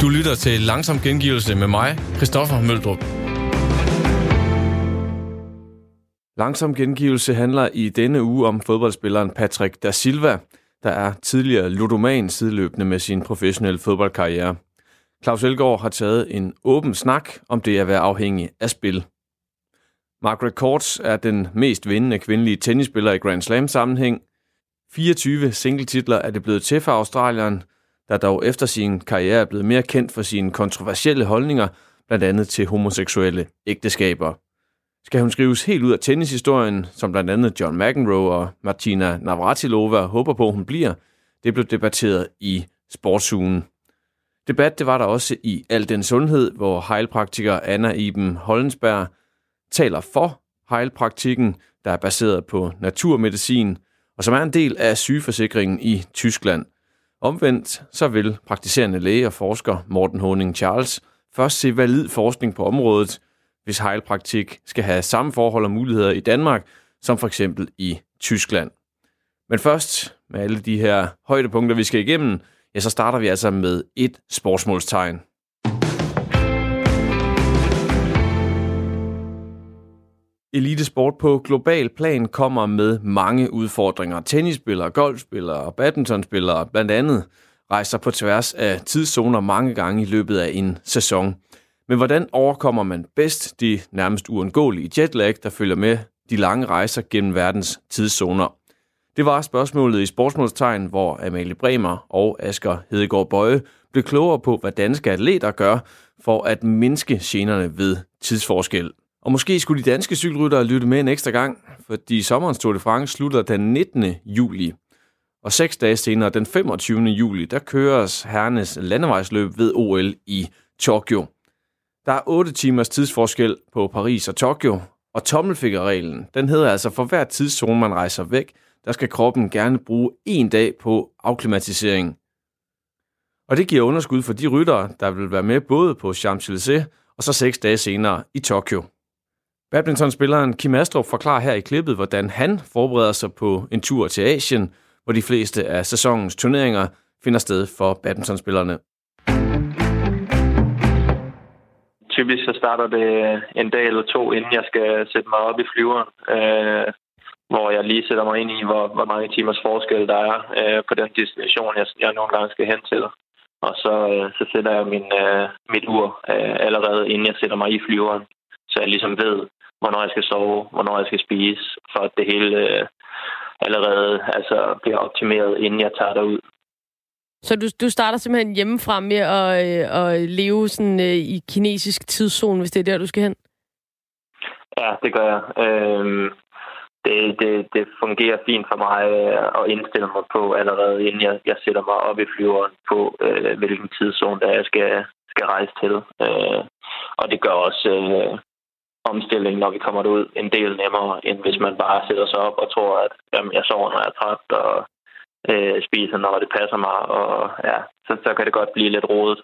Du lytter til Langsom Gengivelse med mig, Christoffer Møldrup. Langsom Gengivelse handler i denne uge om fodboldspilleren Patrick da Silva, der er tidligere ludoman sideløbende med sin professionelle fodboldkarriere. Claus Elgaard har taget en åben snak om det at være afhængig af spil. Margaret Courts er den mest vindende kvindelige tennisspiller i Grand Slam sammenhæng. 24 singletitler er det blevet til for Australien, der dog efter sin karriere er blevet mere kendt for sine kontroversielle holdninger, blandt andet til homoseksuelle ægteskaber. Skal hun skrives helt ud af tennishistorien, som blandt andet John McEnroe og Martina Navratilova håber på, hun bliver, det blev debatteret i Sportsugen. Debat det var der også i Al den Sundhed, hvor hejlpraktiker Anna Iben Hollensberg taler for hejlpraktikken, der er baseret på naturmedicin, og som er en del af sygeforsikringen i Tyskland – Omvendt så vil praktiserende læge og forsker Morten Honing Charles først se valid forskning på området, hvis hejlpraktik skal have samme forhold og muligheder i Danmark som for eksempel i Tyskland. Men først, med alle de her højdepunkter, vi skal igennem, ja, så starter vi altså med et sportsmålstegn. Elitesport på global plan kommer med mange udfordringer. Tennisspillere, golfspillere og badmintonspillere blandt andet rejser på tværs af tidszoner mange gange i løbet af en sæson. Men hvordan overkommer man bedst de nærmest uundgåelige jetlag, der følger med de lange rejser gennem verdens tidszoner? Det var spørgsmålet i Sportsmålstegn, hvor Amalie Bremer og Asger Hedegaard Bøje blev klogere på, hvad danske atleter gør for at mindske generne ved tidsforskel. Og måske skulle de danske cykelryttere lytte med en ekstra gang, fordi sommerens Tour de France slutter den 19. juli. Og seks dage senere, den 25. juli, der køres herrenes landevejsløb ved OL i Tokyo. Der er 8 timers tidsforskel på Paris og Tokyo, og tommelfingerreglen, den hedder altså, for hver tidszone man rejser væk, der skal kroppen gerne bruge en dag på afklimatisering. Og det giver underskud for de ryttere, der vil være med både på Champs-Élysées og så seks dage senere i Tokyo. Badmintonspilleren Kim Astrup forklarer her i klippet, hvordan han forbereder sig på en tur til Asien, hvor de fleste af sæsonens turneringer finder sted for badmintonspillerne. Typisk så starter det øh, en dag eller to, inden jeg skal sætte mig op i flyveren, øh, hvor jeg lige sætter mig ind i, hvor, hvor mange timers forskel der er øh, på den destination, jeg, jeg nogle gange skal hen til. Og så, øh, så sætter jeg min, øh, mit ur øh, allerede, inden jeg sætter mig i flyveren, så jeg ligesom ved, hvornår jeg skal sove, hvornår jeg skal spise, for at det hele øh, allerede altså, bliver optimeret, inden jeg tager derud. Så du, du starter simpelthen hjemmefra med at, øh, at leve sådan, øh, i kinesisk tidszone, hvis det er der, du skal hen? Ja, det gør jeg. Øh, det, det, det fungerer fint for mig øh, at indstille mig på allerede, inden jeg, jeg sætter mig op i flyveren på, øh, hvilken tidszone der jeg skal, skal rejse til. Øh, og det gør også øh, omstilling, når vi kommer ud en del nemmere, end hvis man bare sætter sig op og tror, at jamen, jeg sover, når jeg er træt, og øh, spiser, når det passer mig, og ja, så, så kan det godt blive lidt rodet.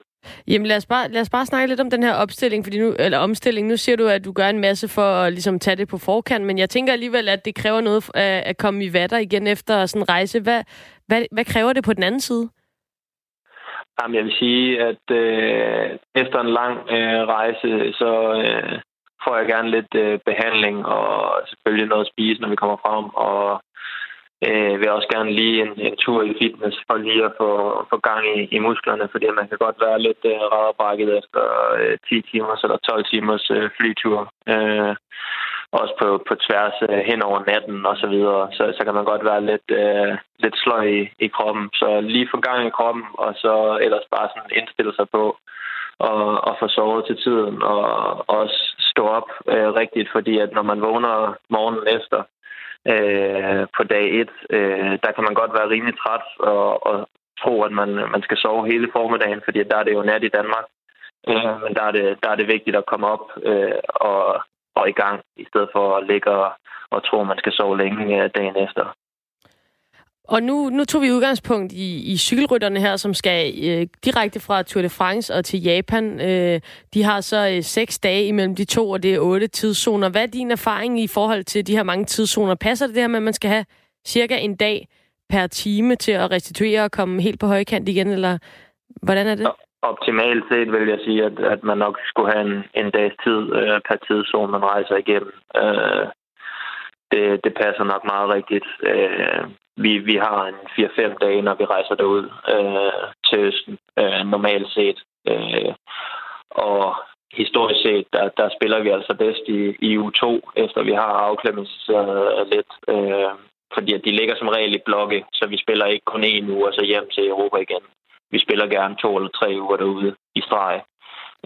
Jamen lad os, bare, lad os bare snakke lidt om den her opstilling, fordi nu, eller omstilling. Nu siger du, at du gør en masse for at ligesom, tage det på forkant, men jeg tænker alligevel, at det kræver noget at, at komme i vatter igen efter sådan en rejse. Hvad, hvad, hvad kræver det på den anden side? Jamen, jeg vil sige, at øh, efter en lang øh, rejse, så, øh, får jeg gerne lidt øh, behandling og selvfølgelig noget at spise, når vi kommer frem. Og øh, vil også gerne lige en, en tur i fitness for lige at få, få gang i, i musklerne, fordi man kan godt være lidt øh, rædderbrækket efter øh, 10 timers eller 12 timers øh, flytur. Øh, også på, på tværs øh, hen over natten og så videre, så, så kan man godt være lidt, øh, lidt sløj i, i kroppen. Så lige få gang i kroppen, og så ellers bare sådan indstille sig på og, og få sovet til tiden, og også stå op øh, rigtigt, fordi at når man vågner morgenen efter øh, på dag et, øh, der kan man godt være rimelig træt og, og tro, at man, man skal sove hele formiddagen, fordi der er det jo nat i Danmark. Øh, men der er, det, der er det vigtigt at komme op øh, og, og i gang, i stedet for at ligge og, og tro, at man skal sove længe øh, dagen efter. Og nu, nu tog vi udgangspunkt i, i cykelrytterne her, som skal øh, direkte fra Tour de France og til Japan. Øh, de har så øh, seks dage imellem de to, og det er otte tidszoner. Hvad er din erfaring i forhold til de her mange tidszoner? Passer det det her med, at man skal have cirka en dag per time til at restituere og komme helt på højkant igen, eller hvordan er det? optimalt set vil jeg sige, at, at man nok skulle have en, en dags tid øh, per tidszone, man rejser igennem. Øh, det, det passer nok meget rigtigt. Øh, vi, vi har en 4-5 dage, når vi rejser derud øh, til Østen, øh, normalt set. Øh, og historisk set, der, der spiller vi altså bedst i, i U2, efter vi har afklimatiseret lidt. Øh, fordi at de ligger som regel i blokke, så vi spiller ikke kun en uge og så hjem til Europa igen. Vi spiller gerne to eller tre uger derude i streg.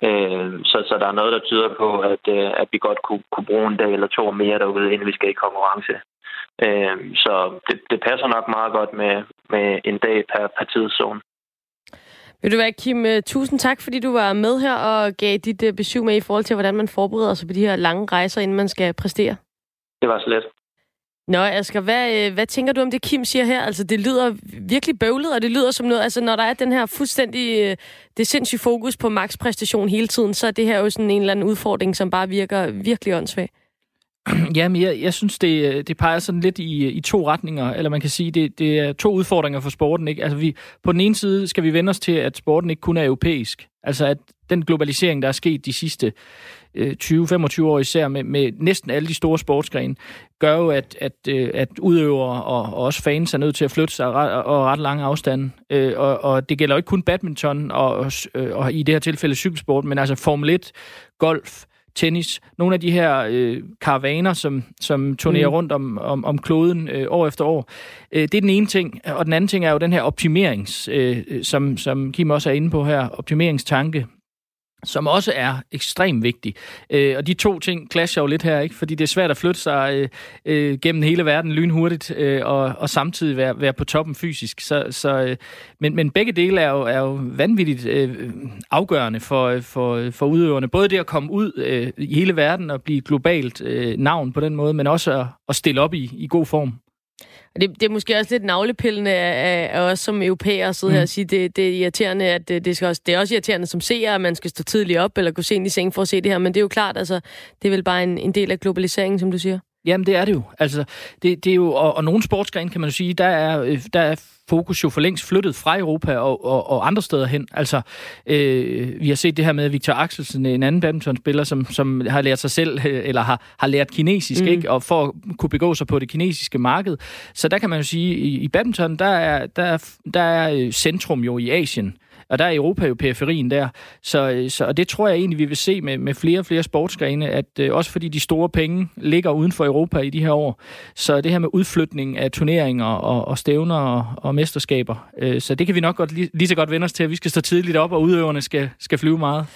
Øh, så, så der er noget, der tyder på, at, øh, at vi godt kunne, kunne bruge en dag eller to mere derude, inden vi skal i konkurrence. Øh, så det, det passer nok meget godt med, med en dag per, per tidszone. Vil du være, Kim, øh, tusind tak, fordi du var med her og gav dit øh, besøg med i forhold til, hvordan man forbereder sig på de her lange rejser, inden man skal præstere. Det var slet. Nå, Asger, hvad, øh, hvad tænker du om det, Kim siger her? Altså, det lyder virkelig bøvlet, og det lyder som noget... Altså, når der er den her fuldstændig... Øh, det sindssyge fokus på makspræstation hele tiden, så er det her jo sådan en eller anden udfordring, som bare virker virkelig åndssvagt. Jamen, jeg, jeg synes, det, øh, det peger sådan lidt i, i to retninger, eller man kan sige, det, det er to udfordringer for sporten. Ikke? Altså vi, på den ene side skal vi vende os til, at sporten ikke kun er europæisk. Altså at den globalisering, der er sket de sidste øh, 20-25 år især med, med næsten alle de store sportsgrene, gør jo, at, at, øh, at udøvere og, og også fans er nødt til at flytte sig ret, og ret lange afstande. Øh, og, og det gælder jo ikke kun badminton og, og, og i det her tilfælde cykelsport, men altså Formel 1, golf, tennis, nogle af de her øh, karavaner, som, som turnerer mm. rundt om, om, om kloden øh, år efter år. Øh, det er den ene ting, og den anden ting er jo den her optimerings, øh, som, som Kim også er inde på her, optimeringstanke, som også er ekstremt vigtig. Øh, og de to ting clasher jo lidt her, ikke? fordi det er svært at flytte sig øh, øh, gennem hele verden lynhurtigt øh, og, og samtidig være, være på toppen fysisk. Så, så, øh, men, men begge dele er jo, er jo vanvittigt øh, afgørende for, øh, for, øh, for udøverne. Både det at komme ud øh, i hele verden og blive globalt øh, navn på den måde, men også at, at stille op i, i god form. Det, det er måske også lidt navlepillende af, af os som europæere at sidde mm. her og sige, det, det er irriterende, at det, det, skal også, det er også irriterende som seer, at man skal stå tidligt op eller gå sent i seng for at se det her, men det er jo klart, altså, det er vel bare en, en del af globaliseringen, som du siger. Jamen, det er det jo. Altså, det, det er jo og, og nogle sportsgrene, kan man jo sige, der er, øh, der er fokus jo for længst flyttet fra Europa og, og, og andre steder hen. Altså, øh, vi har set det her med Victor Axelsen, en anden badmintonspiller, som, som har lært sig selv, eller har, har lært kinesisk, mm. ikke? og for at kunne begå sig på det kinesiske marked. Så der kan man jo sige, i, i badminton, der er, der, der er øh, centrum jo i Asien. Og der er Europa jo periferien der. Så, øh, så, og det tror jeg egentlig, vi vil se med, med flere og flere sportsgrene, at øh, også fordi de store penge ligger uden for Europa i de her år, så det her med udflytning af turneringer og, og stævner og, og mesterskaber, øh, så det kan vi nok godt lige, lige så godt vende os til, at vi skal stå tidligt op, og udøverne skal, skal flyve meget.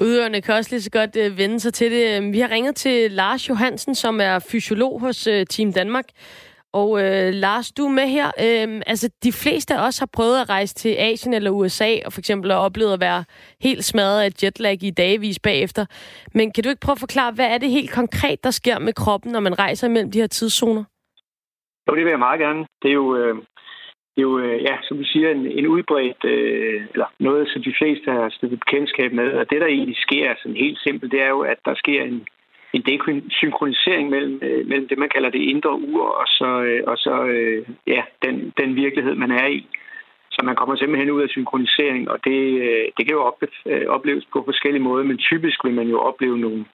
Udøverne kan også lige så godt øh, vende sig til det. Vi har ringet til Lars Johansen, som er fysiolog hos øh, Team Danmark. Og øh, Lars, du er med her. Øhm, altså, de fleste af os har prøvet at rejse til Asien eller USA, og for eksempel har oplevet at være helt smadret af jetlag i dagvis bagefter. Men kan du ikke prøve at forklare, hvad er det helt konkret, der sker med kroppen, når man rejser imellem de her tidszoner? Jo, det vil jeg meget gerne. Det er jo, øh, det er jo øh, ja, som du siger, en, en udbredt, øh, eller noget, som de fleste har stillet bekendtskab med. Og det, der egentlig sker sådan helt simpelt, det er jo, at der sker en, en synkronisering mellem, øh, mellem det, man kalder det indre ur, og så, øh, og så øh, ja, den, den virkelighed, man er i. Så man kommer simpelthen ud af synkronisering, og det, øh, det kan jo op, øh, opleves på forskellige måder, men typisk vil man jo opleve nogle,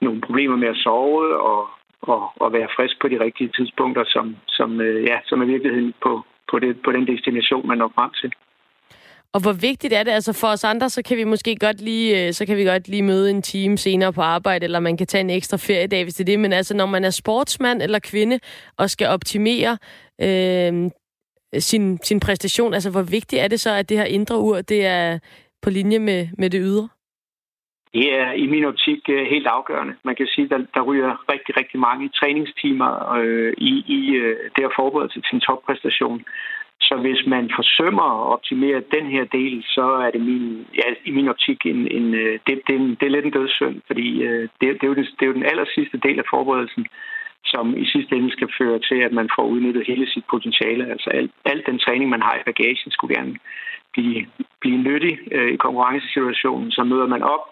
nogle problemer med at sove og, og, og være frisk på de rigtige tidspunkter, som, som, øh, ja, som er virkeligheden på, på, det, på den destination, man når frem til. Og hvor vigtigt er det? Altså for os andre, så kan vi måske godt lige, øh, så kan vi godt lige møde en time senere på arbejde, eller man kan tage en ekstra feriedag, hvis det er det. Men altså, når man er sportsmand eller kvinde og skal optimere øh, sin, sin præstation, altså hvor vigtigt er det så, at det her indre ur, det er på linje med, med det ydre? Det er i min optik øh, helt afgørende. Man kan sige, at der, der ryger rigtig, rigtig mange træningstimer øh, i, i øh, det at forberede sig til sin toppræstation. Så hvis man forsømmer at optimere den her del, så er det min, ja, i min optik en, en, øh, det, det, er en, det er lidt en dødssynd, fordi øh, det, det, er jo den, det er jo den aller sidste del af forberedelsen, som i sidste ende skal føre til, at man får udnyttet hele sit potentiale. Altså alt, alt den træning, man har i bagagen, skulle gerne blive, blive nyttig øh, i konkurrencesituationen. Så møder man op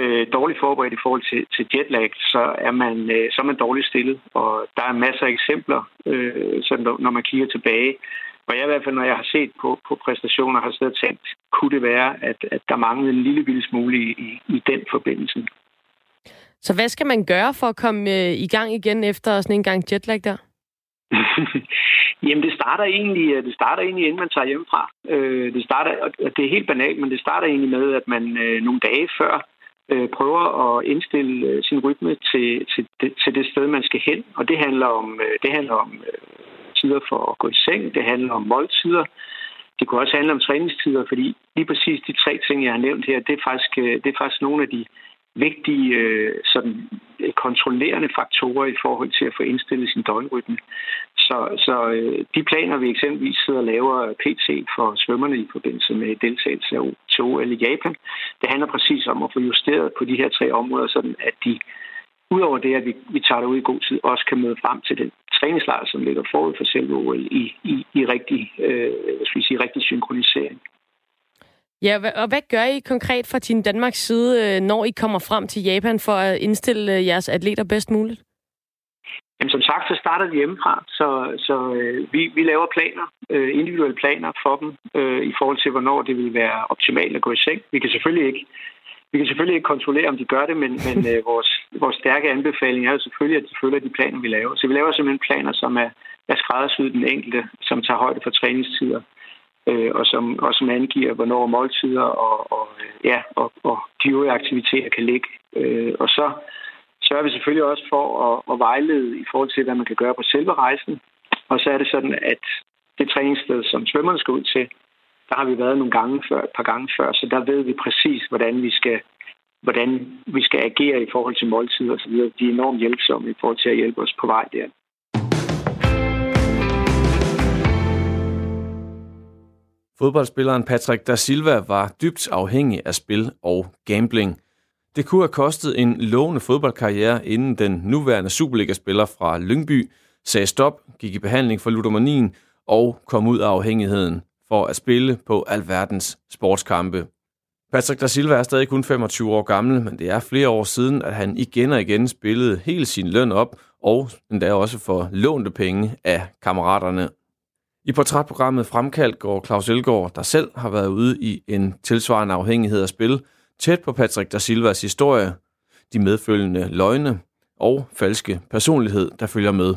øh, dårligt forberedt i forhold til, til jetlag, så er, man, øh, så er man dårligt stillet. Og der er masser af eksempler, øh, så når, når man kigger tilbage, og jeg i hvert fald, når jeg har set på, på præstationer, har siddet og tænkt, kunne det være, at, at der manglede en lille bitte smule i, i, i den forbindelse. Så hvad skal man gøre for at komme øh, i gang igen efter sådan en gang jetlag der? Jamen, det starter egentlig, øh, det starter egentlig inden man tager hjemmefra. Øh, det starter, og det er helt banalt, men det starter egentlig med, at man øh, nogle dage før øh, prøver at indstille øh, sin rytme til, til, det, til det sted, man skal hen. Og det handler om, øh, det handler om øh, tider for at gå i seng, det handler om måltider, det kunne også handle om træningstider, fordi lige præcis de tre ting, jeg har nævnt her, det er faktisk, øh, det er faktisk nogle af de vigtige øh, sådan, øh, kontrollerende faktorer i forhold til at få indstillet sin døgnrytme. Så, så øh, de planer, vi eksempelvis sidder og laver PT for svømmerne i forbindelse med deltagelse til OL i Japan, det handler præcis om at få justeret på de her tre områder, sådan at de udover det, at vi, vi tager det ud i god tid, også kan møde frem til den træningslejr, som ligger forud for selve OL i, i, i rigtig, øh, skal vi sige, rigtig synkronisering. Ja, og hvad gør I konkret fra Team Danmarks side, øh, når I kommer frem til Japan for at indstille øh, jeres atleter bedst muligt? Jamen, som sagt, så starter vi hjemmefra, så, så øh, vi, vi laver planer, øh, individuelle planer for dem, øh, i forhold til, hvornår det vil være optimalt at gå i seng. Vi kan selvfølgelig ikke vi kan selvfølgelig ikke kontrollere, om de gør det, men, men øh, vores, vores stærke anbefaling er jo selvfølgelig, at de følger de planer, vi laver. Så vi laver simpelthen planer, som er, er skræddersyet den enkelte, som tager højde for træningstider, øh, øh, og, som, og som angiver, hvornår måltider og, og, øh, ja, og, og de øvrige aktiviteter kan ligge. Øh, og så sørger vi selvfølgelig også for at, at vejlede i forhold til, hvad man kan gøre på selve rejsen. Og så er det sådan, at det træningssted, som svømmerne skal ud til, der har vi været nogle gange før, et par gange før, så der ved vi præcis, hvordan vi skal hvordan vi skal agere i forhold til måltider osv. De er enormt hjælpsomme i forhold til at hjælpe os på vej der. Fodboldspilleren Patrick da Silva var dybt afhængig af spil og gambling. Det kunne have kostet en lovende fodboldkarriere, inden den nuværende Superliga-spiller fra Lyngby sagde stop, gik i behandling for ludomanien og kom ud af afhængigheden for at spille på alverdens sportskampe. Patrick da Silva er stadig kun 25 år gammel, men det er flere år siden, at han igen og igen spillede hele sin løn op, og endda også for lånte penge af kammeraterne. I portrætprogrammet Fremkald går Claus Elgaard, der selv har været ude i en tilsvarende afhængighed af spil, tæt på Patrick da Silvas historie, de medfølgende løgne og falske personlighed, der følger med.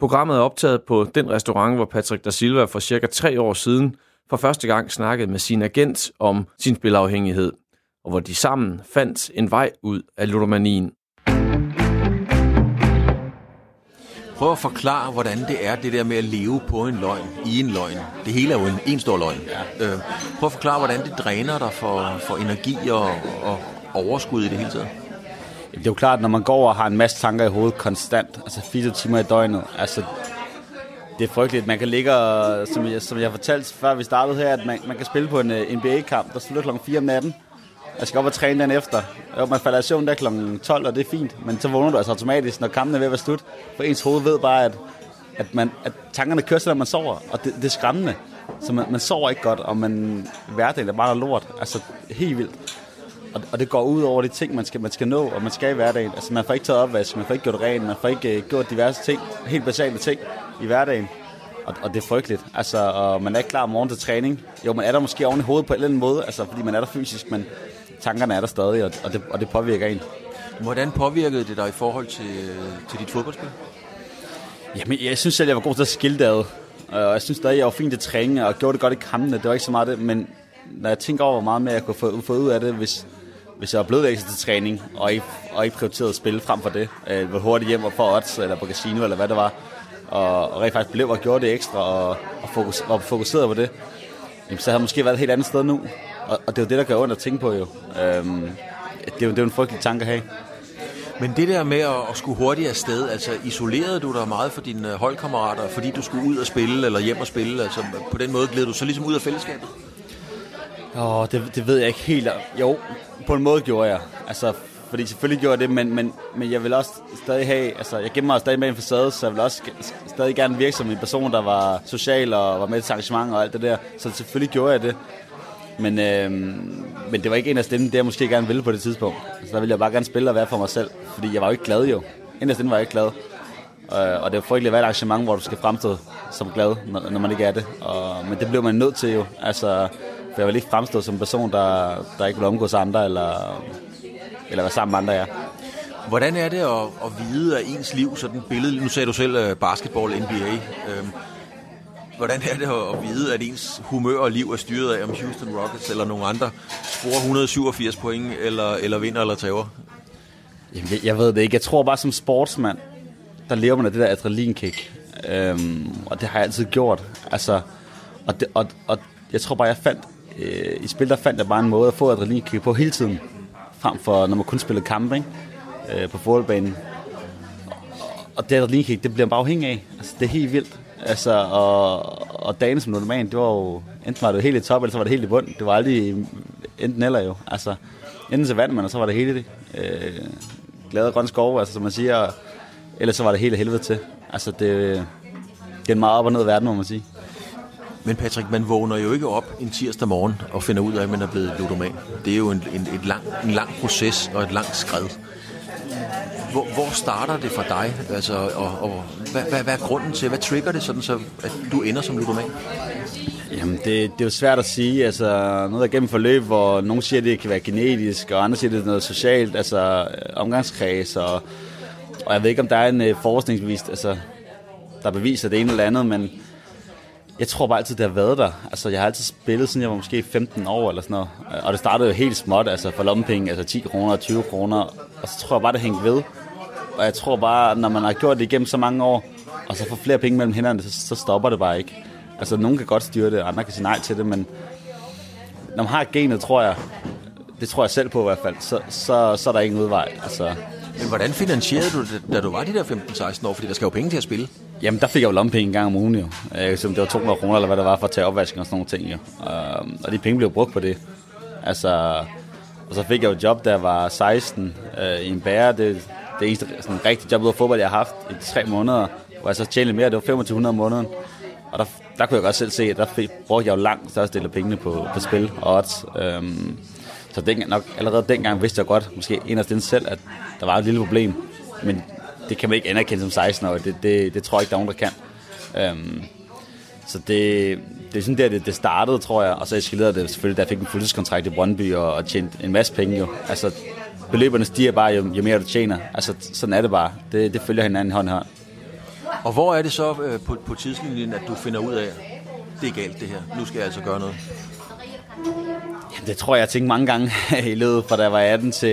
Programmet er optaget på den restaurant, hvor Patrick da Silva for cirka tre år siden for første gang snakkede med sin agent om sin spilafhængighed, og hvor de sammen fandt en vej ud af ludomanien. Prøv at forklare, hvordan det er, det der med at leve på en løgn, i en løgn. Det hele er jo en, en stor løgn. Ja. Øh, prøv at forklare, hvordan det dræner dig for, for energi og, og overskud i det hele taget. Det er jo klart, når man går og har en masse tanker i hovedet konstant, altså 4 timer i døgnet, altså det er frygteligt. Man kan ligge og, som jeg, som jeg fortalte før vi startede her, at man, man kan spille på en uh, øh, NBA-kamp, der slutter klokken 4 om natten. Jeg skal op og træne den efter. Jo, man falder i søvn der kl. 12, og det er fint. Men så vågner du altså automatisk, når kampen er ved at være slut. For ens hoved ved bare, at, at, man, at tankerne kører sig, når man sover. Og det, det er skræmmende. Så man, man sover ikke godt, og man, hverdagen er bare lort. Altså, helt vildt. Og, og det går ud over de ting, man skal, man skal nå, og man skal i hverdagen. Altså, man får ikke taget opvask, man får ikke gjort rent, man får ikke uh, gjort diverse ting, helt basale ting i hverdagen. Og, og det er frygteligt. Altså, og man er ikke klar om morgenen til træning. Jo, man er der måske oven i hovedet på en eller anden måde, altså, fordi man er der fysisk, men tankerne er der stadig, og, og, det, og det påvirker en. Hvordan påvirkede det dig i forhold til, til dit fodboldspil? Jamen, jeg synes selv, jeg var god til at skille det ad. Og jeg synes stadig, jeg var fint til træning, og gjorde det godt i kampene. Det var ikke så meget det, men når jeg tænker over, hvor meget mere jeg kunne få, få ud af det, hvis, hvis jeg var blevet ekstra til træning, og ikke, og ikke prioriteret at spille frem for det, øh, hvor hurtigt hjem og få odds, eller på casino, eller hvad det var, og, og rent faktisk blev og gjorde det ekstra, og, og fokus, var fokuseret på det, jamen, så havde jeg måske været et helt andet sted nu. Og, og det er jo det, der gør ondt at tænke på jo. Øhm, det, er jo det er jo en frygtelig tanke at have. Men det der med at, at skulle hurtigt afsted, altså isolerede du dig meget for dine holdkammerater, fordi du skulle ud og spille, eller hjem og spille? Altså på den måde gled du så ligesom ud af fællesskabet? Åh, det, det ved jeg ikke helt. Jo, på en måde gjorde jeg. Altså, fordi selvfølgelig gjorde jeg det, men, men, men jeg vil også stadig have, altså jeg gemmer mig stadig med en facade, så jeg vil også stadig gerne virke som en person, der var social og var med til arrangement og alt det der. Så selvfølgelig gjorde jeg det. Men, øh, men det var ikke en af stemmen, det jeg måske gerne ville på det tidspunkt. Så der ville jeg bare gerne spille og være for mig selv, fordi jeg var jo ikke glad jo. En af stemmen var jeg ikke glad. Øh, og det er frygteligt at være et arrangement, hvor du skal fremstå som glad, når, når man ikke er det. Og, men det blev man nødt til jo. Altså, for jeg vil ikke fremstå som en person, der, der ikke vil omgås andre, eller, eller være sammen med andre, ja. Hvordan er det at, at vide, at ens liv, sådan billede, nu sagde du selv øh, basketball, NBA, øhm, hvordan er det at vide, at ens humør og liv er styret af, om Houston Rockets eller nogen andre scorer 187 point, eller, eller vinder eller taber? Jamen, jeg, jeg ved det ikke. Jeg tror bare som sportsmand, der lever man af det der adrenalinkick. Øhm, og det har jeg altid gjort. Altså, og, det, og, og jeg tror bare, jeg fandt, øh, i spil der fandt jeg bare en måde at få adrenalinkick på hele tiden. Frem for, når man kun spiller kampe, ikke? Øh, på fodboldbanen. Og det adrenalinkick, det bliver man bare afhængig af. Altså, det er helt vildt. Altså, og, og dagen som normalt, det var jo, enten var det helt i top, eller så var det helt i bund. Det var aldrig enten eller jo. Altså, enten så vandt man, og så var det hele det. Øh, glade grønne skove, altså, som man siger. eller så var det hele helvede til. Altså, det, det er en meget op og ned verden, må man sige. Men Patrick, man vågner jo ikke op en tirsdag morgen og finder ud af, at man er blevet ludoman. Det er jo en, en, et lang, en lang proces og et langt skred. Hvor, hvor starter det for dig? Altså, og, og hvad, hvad, hvad er grunden til, hvad trigger det sådan, så at du ender som ludoman? Jamen, det, det er jo svært at sige. Altså, noget der gennem forløb, hvor nogen siger, at det kan være genetisk, og andre siger, at det er noget socialt, altså øh, omgangskreds, og, og jeg ved ikke, om der er en uh, forskningsbevis, altså, der beviser det ene eller andet, men jeg tror bare altid, det har været der. Altså, jeg har altid spillet, siden jeg var måske 15 år eller sådan noget. Og det startede jo helt småt, altså for lommepenge, altså 10 kroner og 20 kroner. Og så tror jeg bare, det hængte ved. Og jeg tror bare, når man har gjort det igennem så mange år, og så får flere penge mellem hænderne, så, så stopper det bare ikke. Altså, nogen kan godt styre det, andre kan sige nej til det, men når man har genet, tror jeg, det tror jeg selv på i hvert fald, så, så, så er der ingen udvej. Altså, Men hvordan finansierede du det, da du var de der 15-16 år? Fordi der skal jo penge til at spille. Jamen, der fik jeg jo lommepenge en gang om ugen jo. Øh, som det var 200 kroner, eller hvad det var, for at tage opvasken og sådan nogle ting jo. Øh, og de penge blev brugt på det. Altså, og så fik jeg jo et job, der var 16 øh, i en bære. Det, det eneste sådan, rigtige job ud af fodbold, jeg har haft i tre måneder, hvor jeg så tjente mere. Det var 2500 om måneden. Og der, der kunne jeg godt selv se, at der fik, brugte jeg jo langt største del af pengene på, på spil og odds. Øhm, så den, nok, allerede dengang vidste jeg godt, måske inderst inden selv, at der var et lille problem. Men det kan man ikke anerkende som 16 år. Det, det, det tror jeg ikke, der er nogen, der kan. Øhm, så det, det er sådan der, det, det startede, tror jeg. Og så eskalerede det selvfølgelig, da jeg fik en fuldtidskontrakt i Brøndby og, og tjente en masse penge jo. Altså, beløberne stiger bare, jo, jo mere du tjener. Altså, sådan er det bare. Det, det følger hinanden hånd i hånd. Og hvor er det så øh, på, på tidslinjen, at du finder ud af, det er galt det her, nu skal jeg altså gøre noget? Jamen, det tror jeg, jeg tænkte mange gange i løbet, fra da jeg var 18 til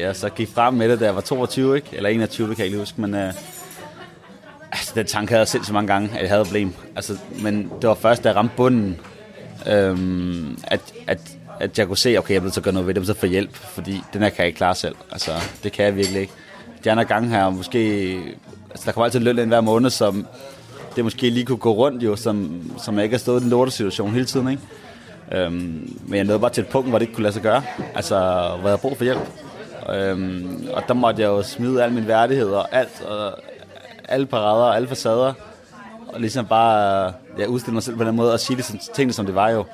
jeg så gik frem med det, da jeg var 22, ikke? eller 21, det kan jeg ikke huske, men øh, altså, den tanke havde jeg selv så mange gange, at jeg havde et problem. Altså, men det var først, da jeg ramte bunden, øhm, at, at, at jeg kunne se, okay, jeg bliver så gøre noget ved dem, så få hjælp, fordi den her kan jeg ikke klare selv. Altså, det kan jeg virkelig ikke. De andre gange her, måske, altså, der kommer altid løn ind hver måned, som det måske lige kunne gå rundt, jo, som, som jeg ikke har stået i den lorte situation hele tiden, ikke? Øhm, men jeg nåede bare til et punkt, hvor det ikke kunne lade sig gøre. Altså, hvor jeg havde brug for hjælp. Øhm, og der måtte jeg jo smide al min værdighed og alt, og alle parader og alle facader. Og ligesom bare ja, udstille mig selv på den måde og sige det, som, tingene, som det var jo.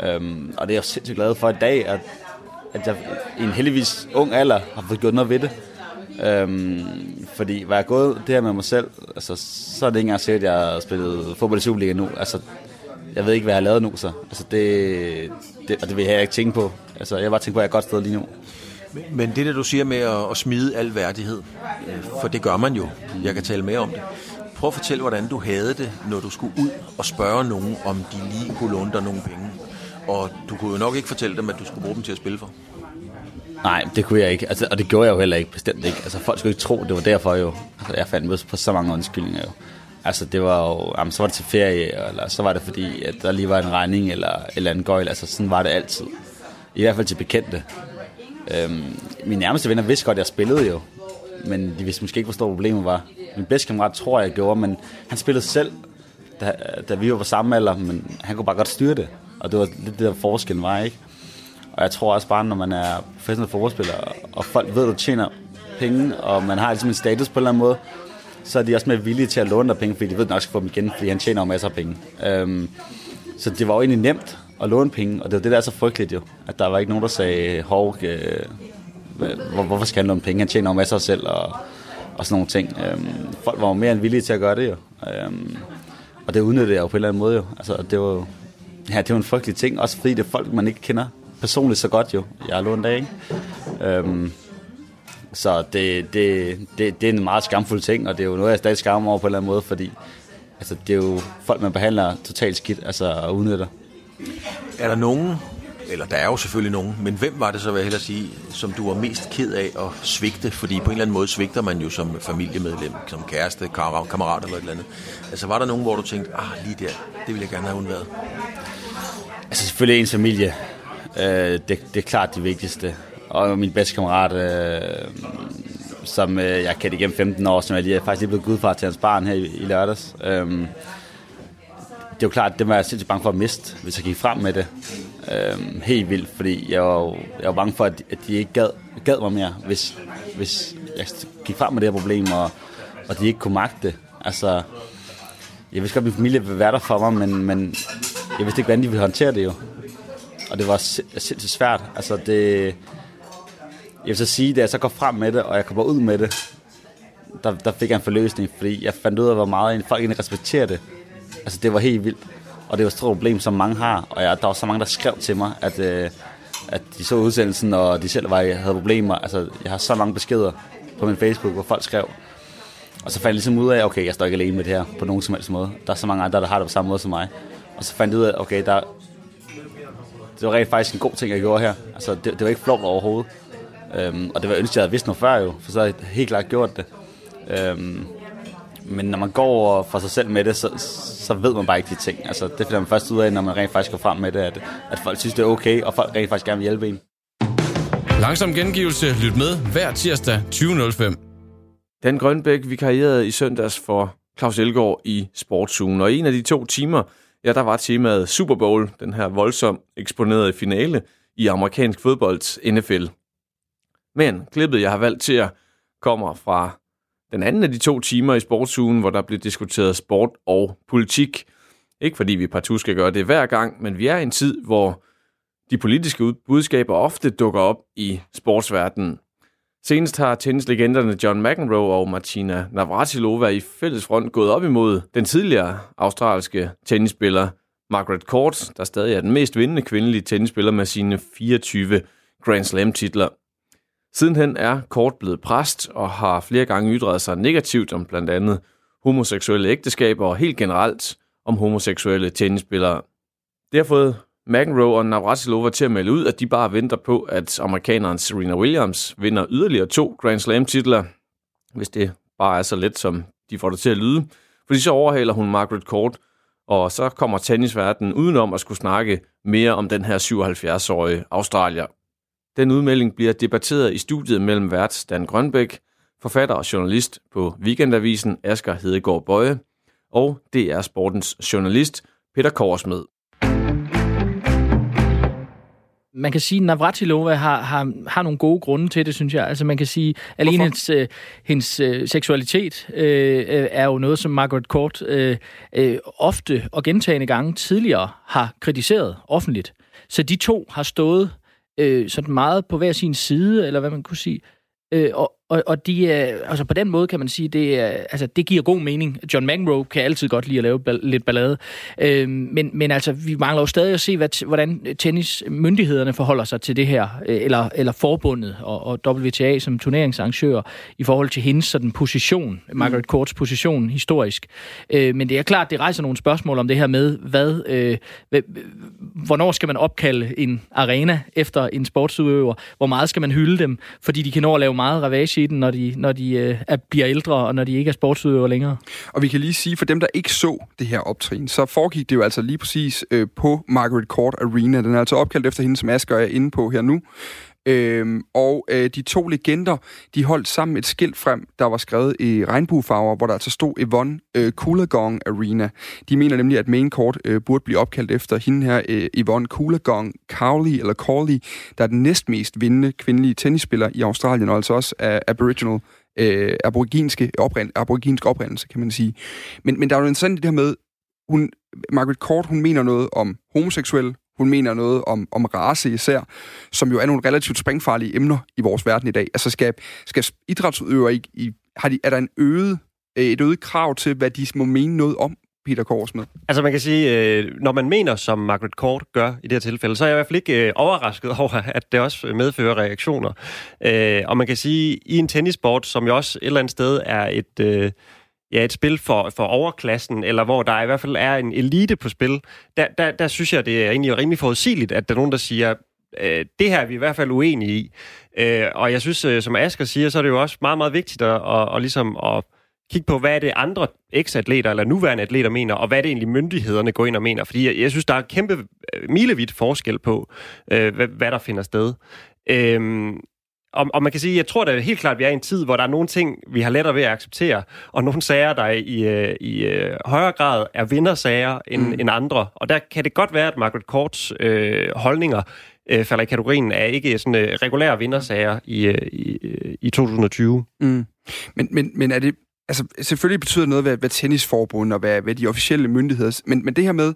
Øhm, og det er jeg sindssygt glad for i dag, at, at jeg i en heldigvis ung alder har fået gjort noget ved det. Øhm, fordi var jeg gået det her med mig selv, altså, så er det ikke engang sikkert, at jeg har spillet fodbold i Superliga nu. Altså, jeg ved ikke, hvad jeg har lavet nu, så. Altså, det, det, og det vil jeg ikke tænke på. Altså, jeg bare tænke på, at jeg er et godt sted lige nu. Men, men det der, du siger med at, at smide al værdighed, øh, for det gør man jo. Jeg kan tale mere om det. Prøv at fortælle, hvordan du havde det, når du skulle ud og spørge nogen, om de lige kunne låne dig nogle penge. Og du kunne jo nok ikke fortælle dem, at du skulle bruge dem til at spille for. Nej, det kunne jeg ikke. Altså, og det gjorde jeg jo heller ikke, bestemt ikke. Altså, folk skulle ikke tro, det var derfor jo. Altså, jeg fandt på så mange undskyldninger jo. Altså, det var jo, jamen, så var det til ferie, eller så var det fordi, at der lige var en regning, eller eller en gøjl. Altså, sådan var det altid. I hvert fald til bekendte. Øhm, mine nærmeste venner vidste godt, at jeg spillede jo. Men de vidste måske ikke, hvor stort problemet var. Min bedste kammerat tror jeg gjorde, men han spillede selv, da, da vi var på samme alder, men han kunne bare godt styre det. Og det var lidt det, der forskellen var, ikke? Og jeg tror også bare, når man er professionel fodboldspiller, og folk ved, at du tjener penge, og man har ligesom en status på en eller anden måde, så er de også mere villige til at låne dig penge, fordi de ved, at nok skal få dem igen, fordi han tjener jo masser af penge. Øhm, så det var jo egentlig nemt at låne penge, og det var det, der er så frygteligt jo, at der var ikke nogen, der sagde, hov, øh, hvor, hvorfor skal han låne penge? Han tjener jo masser af selv, og og sådan nogle ting. Øhm, folk var jo mere end villige til at gøre det jo. Øhm, og det udnyttede jeg jo på en eller anden måde jo. Altså, det var ja, det var en frygtelig ting, også fordi det er folk, man ikke kender personligt så godt jo. Jeg er lånt dag, ikke? Øhm, så det, det, det, det er en meget skamfuld ting, og det er jo noget, jeg stadig skammer over på en eller anden måde, fordi altså, det er jo folk, man behandler totalt skidt altså, og udnytter. Er der nogen, eller der er jo selvfølgelig nogen, men hvem var det så, vil jeg hellere sige, som du var mest ked af at svigte? Fordi på en eller anden måde svigter man jo som familiemedlem, som kæreste, kammerat eller et eller andet. Altså var der nogen, hvor du tænkte, ah, lige der, det ville jeg gerne have undværet? Altså selvfølgelig ens familie. Øh, det, det er klart det vigtigste. Og min bedste kammerat, øh, som øh, jeg kendte igennem 15 år, som jeg lige, faktisk lige blevet gudfar til hans barn her i, i lørdags. Øh, det er jo klart, det var jeg sindssygt bange for at miste, hvis jeg gik frem med det. Øhm, helt vildt, fordi jeg var, jeg var bange for, at, at de ikke gad, gad mig mere, hvis, hvis jeg gik frem med det her problem, og, og de ikke kunne magte det. Altså, jeg vidste godt, at min familie ville være der for mig, men, men jeg vidste ikke, hvordan de ville håndtere det jo. Og det var sindssygt svært. Altså det... Jeg vil så sige, da jeg så går frem med det, og jeg kommer ud med det, der, der fik jeg en forløsning, fordi jeg fandt ud af, hvor meget folk egentlig respekterer det. Altså det var helt vildt. Og det var et stort problem, som mange har. Og jeg, der var så mange, der skrev til mig, at, øh, at de så udsendelsen, og de selv var, havde problemer. Altså jeg har så mange beskeder på min Facebook, hvor folk skrev. Og så fandt jeg ligesom ud af, okay, jeg står ikke alene med det her på nogen som helst måde. Der er så mange andre, der har det på samme måde som mig. Og så fandt jeg ud af, okay, der, det var rent faktisk en god ting, jeg gjorde her. Altså, det, det var ikke flot overhovedet. Øhm, og det var ønsket, jeg havde vidst noget før jo, for så havde jeg helt klart gjort det. Øhm, men når man går for sig selv med det, så, så ved man bare ikke de ting. Altså, det finder man først ud af, når man rent faktisk går frem med det, at, at folk synes, det er okay, og folk rent faktisk gerne vil hjælpe en. Langsom gengivelse. Lyt med hver tirsdag 20.05. Dan Grønbæk vikarierede i søndags for Claus Elgaard i Sportsugen, og en af de to timer, Ja, der var temaet Super Bowl, den her voldsomt eksponerede finale i amerikansk fodbolds NFL. Men klippet, jeg har valgt til at kommer fra den anden af de to timer i sportsugen, hvor der blev diskuteret sport og politik. Ikke fordi vi partout skal gøre det hver gang, men vi er i en tid, hvor de politiske budskaber ofte dukker op i sportsverdenen. Senest har tennislegenderne John McEnroe og Martina Navratilova i fælles front gået op imod den tidligere australske tennisspiller Margaret Court, der stadig er den mest vindende kvindelige tennisspiller med sine 24 Grand Slam-titler. Sidenhen er Kort blevet præst og har flere gange ytret sig negativt om blandt andet homoseksuelle ægteskaber og helt generelt om homoseksuelle tennisspillere. Det har fået McEnroe og Navratilova til at melde ud, at de bare venter på, at amerikaneren Serena Williams vinder yderligere to Grand Slam-titler, hvis det bare er så let, som de får det til at lyde. Fordi så overhaler hun Margaret Court, og så kommer tennisverdenen udenom at skulle snakke mere om den her 77-årige Australier. Den udmelding bliver debatteret i studiet mellem vært Dan Grønbæk, forfatter og journalist på Weekendavisen Asger Hedegaard Bøje, og DR Sportens journalist Peter Korsmed man kan sige, at Navratilova har, har, har nogle gode grunde til det, synes jeg. Altså man kan sige, at alene hendes, øh, hendes øh, seksualitet øh, er jo noget, som Margaret Court øh, øh, ofte og gentagende gange tidligere har kritiseret offentligt. Så de to har stået øh, sådan meget på hver sin side, eller hvad man kunne sige. Øh, og, og, og de er, altså på den måde kan man sige, det, er, altså, det giver god mening. John McEnroe kan altid godt lide at lave ball- lidt ballade. Øh, men, men altså, vi mangler jo stadig at se, hvad, hvordan tennismyndighederne forholder sig til det her, øh, eller, eller forbundet og, og WTA som turneringsarrangør i forhold til hendes sådan, position, mm. Margaret Courts position historisk. Øh, men det er klart, det rejser nogle spørgsmål om det her med, hvad, øh, hvad, hvornår skal man opkalde en arena efter en sportsudøver? Hvor meget skal man hylde dem? Fordi de kan nå at lave meget ravage i den, når de, når de øh, er, bliver ældre, og når de ikke er sportsudøvere længere. Og vi kan lige sige, for dem, der ikke så det her optrin, så foregik det jo altså lige præcis øh, på Margaret Court Arena. Den er altså opkaldt efter hende, som Asger er inde på her nu. Øhm, og øh, de to legender, de holdt sammen et skilt frem, der var skrevet i regnbuefarver, hvor der altså stod Yvonne øh, Coolagong Arena. De mener nemlig, at main court øh, burde blive opkaldt efter hende her, øh, Yvonne Coolagong Cowley, eller Cawley, der er den næstmest vindende kvindelige tennisspiller i Australien, og altså også af aboriginal øh, aboriginske oprind, aboriginsk oprindelse, kan man sige. Men, men der er jo interessant det her med, hun, Margaret Court, hun mener noget om homoseksuel, hun mener noget om, om race især, som jo er nogle relativt springfarlige emner i vores verden i dag. Altså skal, skal idrætsudøvere ikke... i, har de, er der en øget, øh, et øget krav til, hvad de må mene noget om Peter Korsmed? Altså man kan sige, øh, når man mener, som Margaret Court gør i det her tilfælde, så er jeg i hvert fald ikke øh, overrasket over, at det også medfører reaktioner. Øh, og man kan sige, i en tennissport, som jo også et eller andet sted er et... Øh, ja, et spil for, for overklassen, eller hvor der i hvert fald er en elite på spil, der, der, der synes jeg, det er egentlig rimelig forudsigeligt, at der er nogen, der siger, øh, det her er vi i hvert fald uenige i. Øh, og jeg synes, øh, som Asger siger, så er det jo også meget, meget vigtigt at, at, at, ligesom at kigge på, hvad er det andre eksatleter eller nuværende atleter mener, og hvad er det egentlig myndighederne går ind og mener. Fordi jeg, jeg synes, der er kæmpe øh, milevidt forskel på, øh, hvad, hvad der finder sted. Øh, og, og man kan sige, jeg tror da helt klart, at vi er i en tid, hvor der er nogle ting, vi har lettere ved at acceptere, og nogle sager, der i, i, øh, i øh, højere grad er vindersager end, mm. end andre. Og der kan det godt være, at Margaret Courts øh, holdninger øh, falder i kategorien af ikke sådan øh, regulære vindersager i, øh, i, i 2020. Mm. Men, men, men er det... Altså, selvfølgelig betyder noget, hvad, hvad tennisforbund og hvad, hvad de officielle myndigheder... Men, men det her med,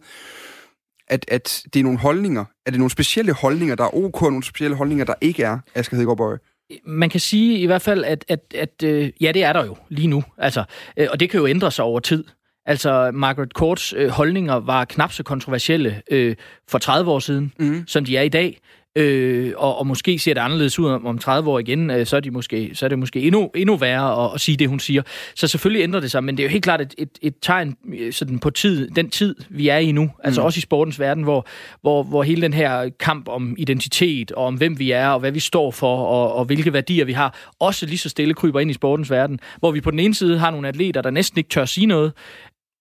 at, at det er nogle holdninger, er det nogle specielle holdninger, der er ok, og nogle specielle holdninger, der ikke er, Asger Hedegaard Bøje? Man kan sige i hvert fald, at, at, at øh, ja, det er der jo lige nu. Altså, øh, og det kan jo ændre sig over tid. Altså, Margaret Courts øh, holdninger var knap så kontroversielle øh, for 30 år siden, mm. som de er i dag. Øh, og, og måske ser det anderledes ud om, om 30 år igen, øh, så, er de måske, så er det måske endnu, endnu værre at, at sige det, hun siger. Så selvfølgelig ændrer det sig, men det er jo helt klart et, et, et tegn øh, sådan på tid, den tid, vi er i nu. Altså mm. også i sportens verden, hvor, hvor, hvor hele den her kamp om identitet, og om hvem vi er, og hvad vi står for, og, og hvilke værdier vi har, også lige så stille kryber ind i sportens verden. Hvor vi på den ene side har nogle atleter, der næsten ikke tør sige noget,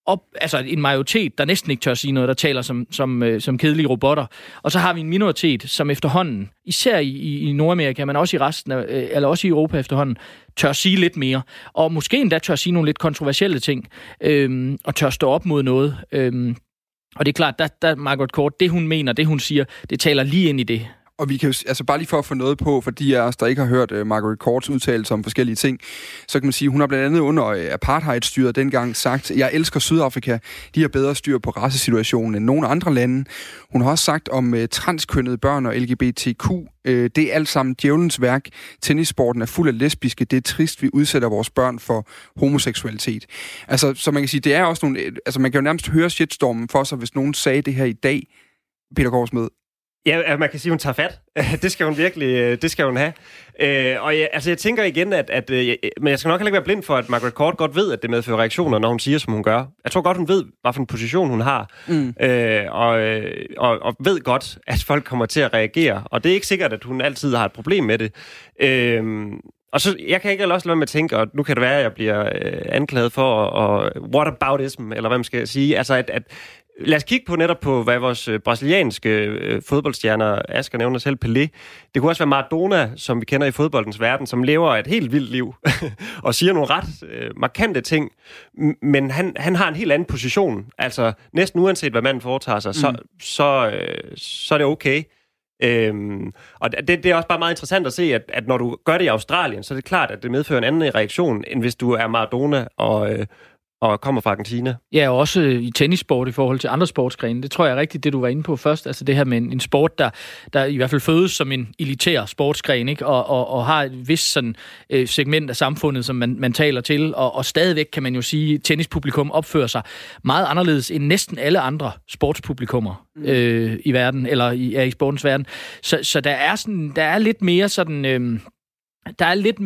op, altså en majoritet, der næsten ikke tør sige noget, der taler som, som, øh, som kedelige robotter. Og så har vi en minoritet, som efterhånden, især i, i Nordamerika, men også i resten af, øh, eller også i Europa efterhånden, tør sige lidt mere. Og måske endda tør sige nogle lidt kontroversielle ting, øh, og tør stå op mod noget. Øh, og det er klart, der, der Margaret Court, det hun mener, det hun siger, det taler lige ind i det. Og vi kan jo, altså bare lige for at få noget på, for de af os, der ikke har hørt uh, Margaret Courts udtalelse om forskellige ting, så kan man sige, hun har blandt andet under uh, apartheidstyret dengang sagt, jeg elsker Sydafrika, de har bedre styr på rassesituationen end nogle andre lande. Hun har også sagt om uh, transkønnede børn og LGBTQ, uh, det er alt sammen djævelens værk. Tennissporten er fuld af lesbiske, det er trist, vi udsætter vores børn for homoseksualitet. Altså, så man kan sige, det er også nogle, altså man kan jo nærmest høre shitstormen for sig, hvis nogen sagde det her i dag, Peter Korsmed, Ja, man kan sige, at hun tager fat. det skal hun virkelig, øh, det skal hun have. Øh, og jeg, altså, jeg tænker igen, at, at øh, men jeg skal nok heller ikke være blind for, at Margaret Court godt ved, at det medfører reaktioner, når hun siger, som hun gør. Jeg tror godt, hun ved, hvilken position hun har, mm. øh, og, og, og ved godt, at folk kommer til at reagere. Og det er ikke sikkert, at hun altid har et problem med det. Øh, og så, jeg kan ikke også lade med at tænke, og nu kan det være, at jeg bliver øh, anklaget for og, what aboutism, eller hvad man skal sige, altså at, at Lad os kigge på netop på, hvad vores øh, brasilianske øh, fodboldstjerner, Asger nævner selv Pelé, det kunne også være Maradona, som vi kender i fodboldens verden, som lever et helt vildt liv og siger nogle ret øh, markante ting, men han, han har en helt anden position. Altså næsten uanset, hvad manden foretager sig, mm. så, så, øh, så er det okay. Øhm, og det, det er også bare meget interessant at se, at, at når du gør det i Australien, så er det klart, at det medfører en anden reaktion, end hvis du er Maradona og, øh, og kommer fra Argentina. Ja, og også i tennissport i forhold til andre sportsgrene. Det tror jeg er rigtigt, det du var inde på først. Altså det her med en, en sport, der, der i hvert fald fødes som en elitær sportsgren, ikke? Og, og, og har et vist sådan, øh, segment af samfundet, som man, man taler til. Og, og stadigvæk kan man jo sige, at tennispublikum opfører sig meget anderledes end næsten alle andre sportspublikummer mm. øh, i verden, eller i, ja, i sportens verden. Så, så der, er sådan, der er lidt mere sådan... Øh, der er lidt,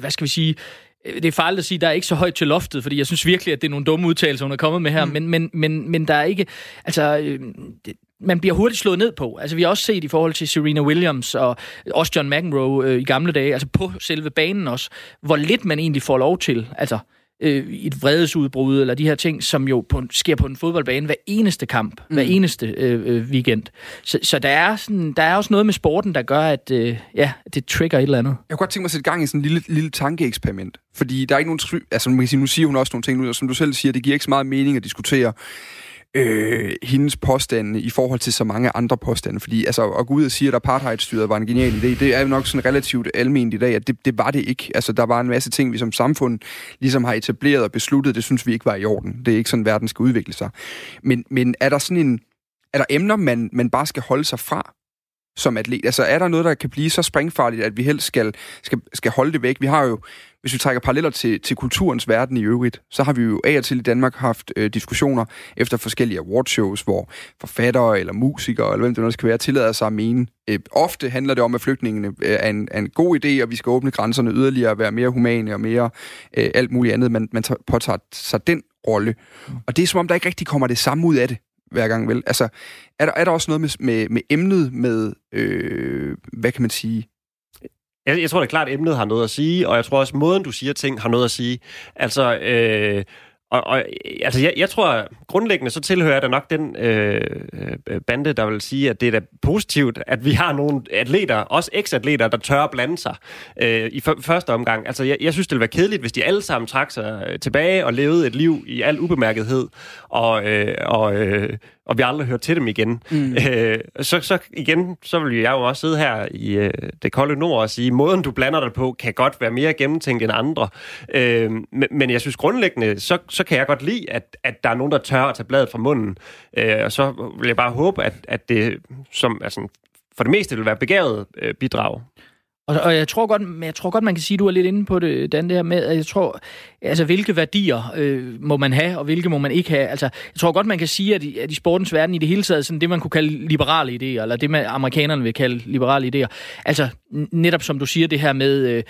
hvad skal vi sige, Øh, det er farligt at sige, at der er ikke så højt til loftet, fordi jeg synes virkelig, at det er nogle dumme udtalelser, hun er kommet med her, mm. men, men, men, men der er ikke, altså, øh, det, man bliver hurtigt slået ned på. Altså, vi har også set i forhold til Serena Williams og også John McEnroe øh, i gamle dage, altså på selve banen også, hvor lidt man egentlig får lov til. Altså, øh, et vredesudbrud, eller de her ting, som jo på, sker på en fodboldbane hver eneste kamp, mm. hver eneste øh, øh, weekend. Så, så der, er sådan, der er også noget med sporten, der gør, at øh, ja, det trigger et eller andet. Jeg kunne godt tænke mig at sætte gang i sådan en lille, lille tankeeksperiment. Fordi der er ikke nogen... Altså, man kan sige, nu siger hun også nogle ting, og som du selv siger, det giver ikke så meget mening at diskutere øh, hendes påstande i forhold til så mange andre påstande. Fordi altså, at gå ud og sige, at apartheidstyret var en genial idé, det er jo nok sådan relativt almindeligt i dag, at det, det var det ikke. Altså, der var en masse ting, vi som samfund ligesom har etableret og besluttet, det synes vi ikke var i orden. Det er ikke sådan, verden skal udvikle sig. Men, men er der sådan en... Er der emner, man, man bare skal holde sig fra? Som atlet? Altså er der noget, der kan blive så springfarligt, at vi helst skal, skal, skal holde det væk? Vi har jo, hvis vi trækker paralleller til, til kulturens verden i øvrigt, så har vi jo af og til i Danmark haft øh, diskussioner efter forskellige awardshows, hvor forfattere eller musikere, eller hvem det nu skal være, tillader sig at mene. Øh, ofte handler det om, at flygtningene øh, er, en, er en god idé, og vi skal åbne grænserne yderligere, være mere humane og mere øh, alt muligt andet. Man, man tager, påtager sig den rolle. Og det er som om, der ikke rigtig kommer det samme ud af det hver gang, vel? Altså, er der, er der også noget med, med, med emnet, med, øh, hvad kan man sige, jeg, jeg tror det er klart, at emnet har noget at sige, og jeg tror også, måden, du siger ting, har noget at sige. Altså, øh, og, og altså, jeg, jeg tror, grundlæggende så tilhører jeg da nok den øh, øh, bande, der vil sige, at det er da positivt, at vi har nogle atleter, også eks-atleter, der tør at blande sig øh, i f- første omgang. Altså, jeg, jeg synes, det ville være kedeligt, hvis de alle sammen trak sig øh, tilbage og levede et liv i al ubemærkethed, og, øh, og, øh, og vi aldrig hørte til dem igen. Mm. Øh, så, så igen, så vil jeg jo også sidde her i øh, det kolde nord og sige, måden du blander dig på, kan godt være mere gennemtænkt end andre. Øh, men, men jeg synes grundlæggende, så, så kan jeg godt lide, at, at der er nogen, der tør at tage bladet fra munden. Øh, og så vil jeg bare håbe, at, at det som, altså, for det meste vil være begavet øh, bidrag. Og, og jeg tror godt, jeg tror godt, man kan sige, du er lidt inde på det, Dan, det her med, at jeg tror, altså hvilke værdier øh, må man have, og hvilke må man ikke have. Altså, jeg tror godt, man kan sige, at i, at i sportens verden i det hele taget, sådan det, man kunne kalde liberale idéer, eller det, man amerikanerne vil kalde liberale idéer. Altså, netop som du siger, det her med, øh,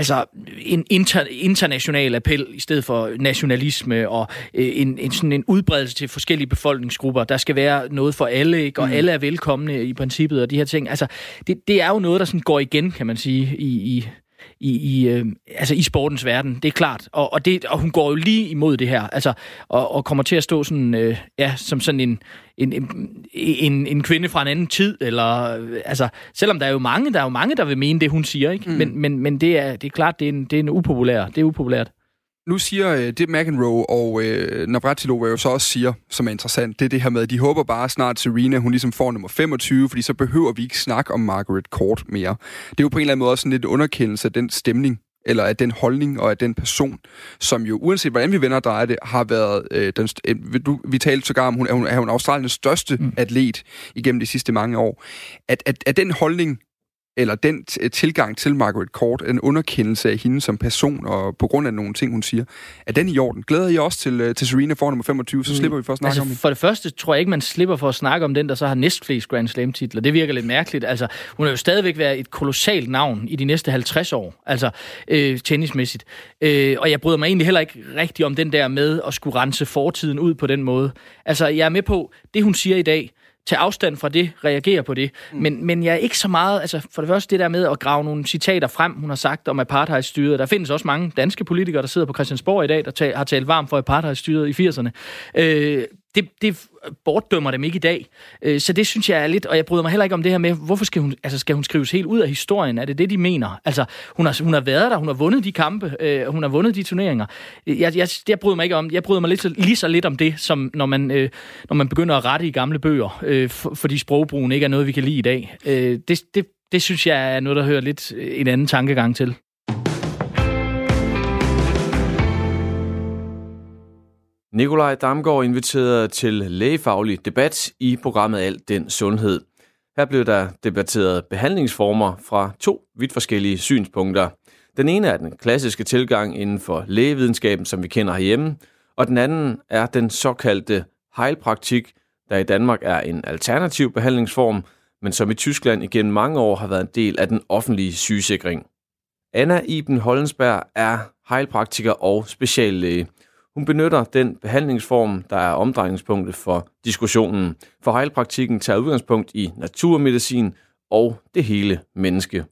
altså en inter, international appel i stedet for nationalisme og øh, en, en, sådan en udbredelse til forskellige befolkningsgrupper. Der skal være noget for alle, ikke? og mm. alle er velkomne i princippet og de her ting. Altså, det, det er jo noget, der sådan går igen, kan man sige, i, i i, i, øh, altså i sportens verden, det er klart. Og, og, det, og hun går jo lige imod det her, altså, og, og kommer til at stå sådan, øh, ja, som sådan en, en, en, en kvinde fra en anden tid, eller, øh, altså, selvom der er jo mange, der er jo mange, der vil mene det, hun siger, ikke? Mm. Men, men, men det, er, det er klart, det er en, det er en upopulær, det er upopulært. Nu siger øh, det McEnroe og øh, Navratilova jo så også siger, som er interessant, det er det her med, at de håber bare snart Serena, hun ligesom får nummer 25, fordi så behøver vi ikke snakke om Margaret Court mere. Det er jo på en eller anden måde også en lidt underkendelse af den stemning, eller af den holdning og af den person, som jo, uanset hvordan vi vender og drejer det, har været... Øh, den, øh, du, vi talte sågar om, hun er hun, er hun Australiens største mm. atlet igennem de sidste mange år. At, at, at den holdning eller den tilgang til Margaret Court, en underkendelse af hende som person, og på grund af nogle ting, hun siger, er den i orden? Glæder I også til, øh, til Serena for nummer 25, så mm. slipper vi for at snakke altså, om det? For det første tror jeg ikke, man slipper for at snakke om den, der så har næstflest Grand Slam-titler. Det virker lidt mærkeligt. Altså, hun har jo stadigvæk været et kolossalt navn i de næste 50 år, altså øh, tennismæssigt. Øh, og jeg bryder mig egentlig heller ikke rigtig om den der med at skulle rense fortiden ud på den måde. Altså, jeg er med på, det hun siger i dag, tage afstand fra det, reagere på det. Mm. Men, men jeg er ikke så meget, altså for det første det der med at grave nogle citater frem, hun har sagt om apartheidstyret. Der findes også mange danske politikere, der sidder på Christiansborg i dag, der tal, har talt varmt for apartheidstyret i 80'erne. Øh, det, det bortdømmer dem ikke i dag. Øh, så det synes jeg er lidt, og jeg bryder mig heller ikke om det her med, hvorfor skal hun, altså skal hun skrives helt ud af historien? Er det det, de mener? Altså, hun har, hun har været der, hun har vundet de kampe, øh, hun har vundet de turneringer. Øh, jeg, jeg, jeg bryder mig ikke om, jeg bryder mig lidt, lige så lidt om det, som når man, øh, når man begynder at rette i gamle bøger, øh, for, fordi sprogbrugen ikke er noget, vi kan lide i dag. Øh, det, det, det synes jeg er noget, der hører lidt en anden tankegang til. Nikolaj Damgaard inviterede til lægefaglig debat i programmet Alt den Sundhed. Her blev der debatteret behandlingsformer fra to vidt forskellige synspunkter. Den ene er den klassiske tilgang inden for lægevidenskaben, som vi kender herhjemme, og den anden er den såkaldte heilpraktik, der i Danmark er en alternativ behandlingsform, men som i Tyskland igennem mange år har været en del af den offentlige sygesikring. Anna Iben Hollensberg er heilpraktiker og speciallæge. Hun benytter den behandlingsform, der er omdrejningspunktet for diskussionen. For heilpraktikken tager udgangspunkt i naturmedicin og det hele menneske.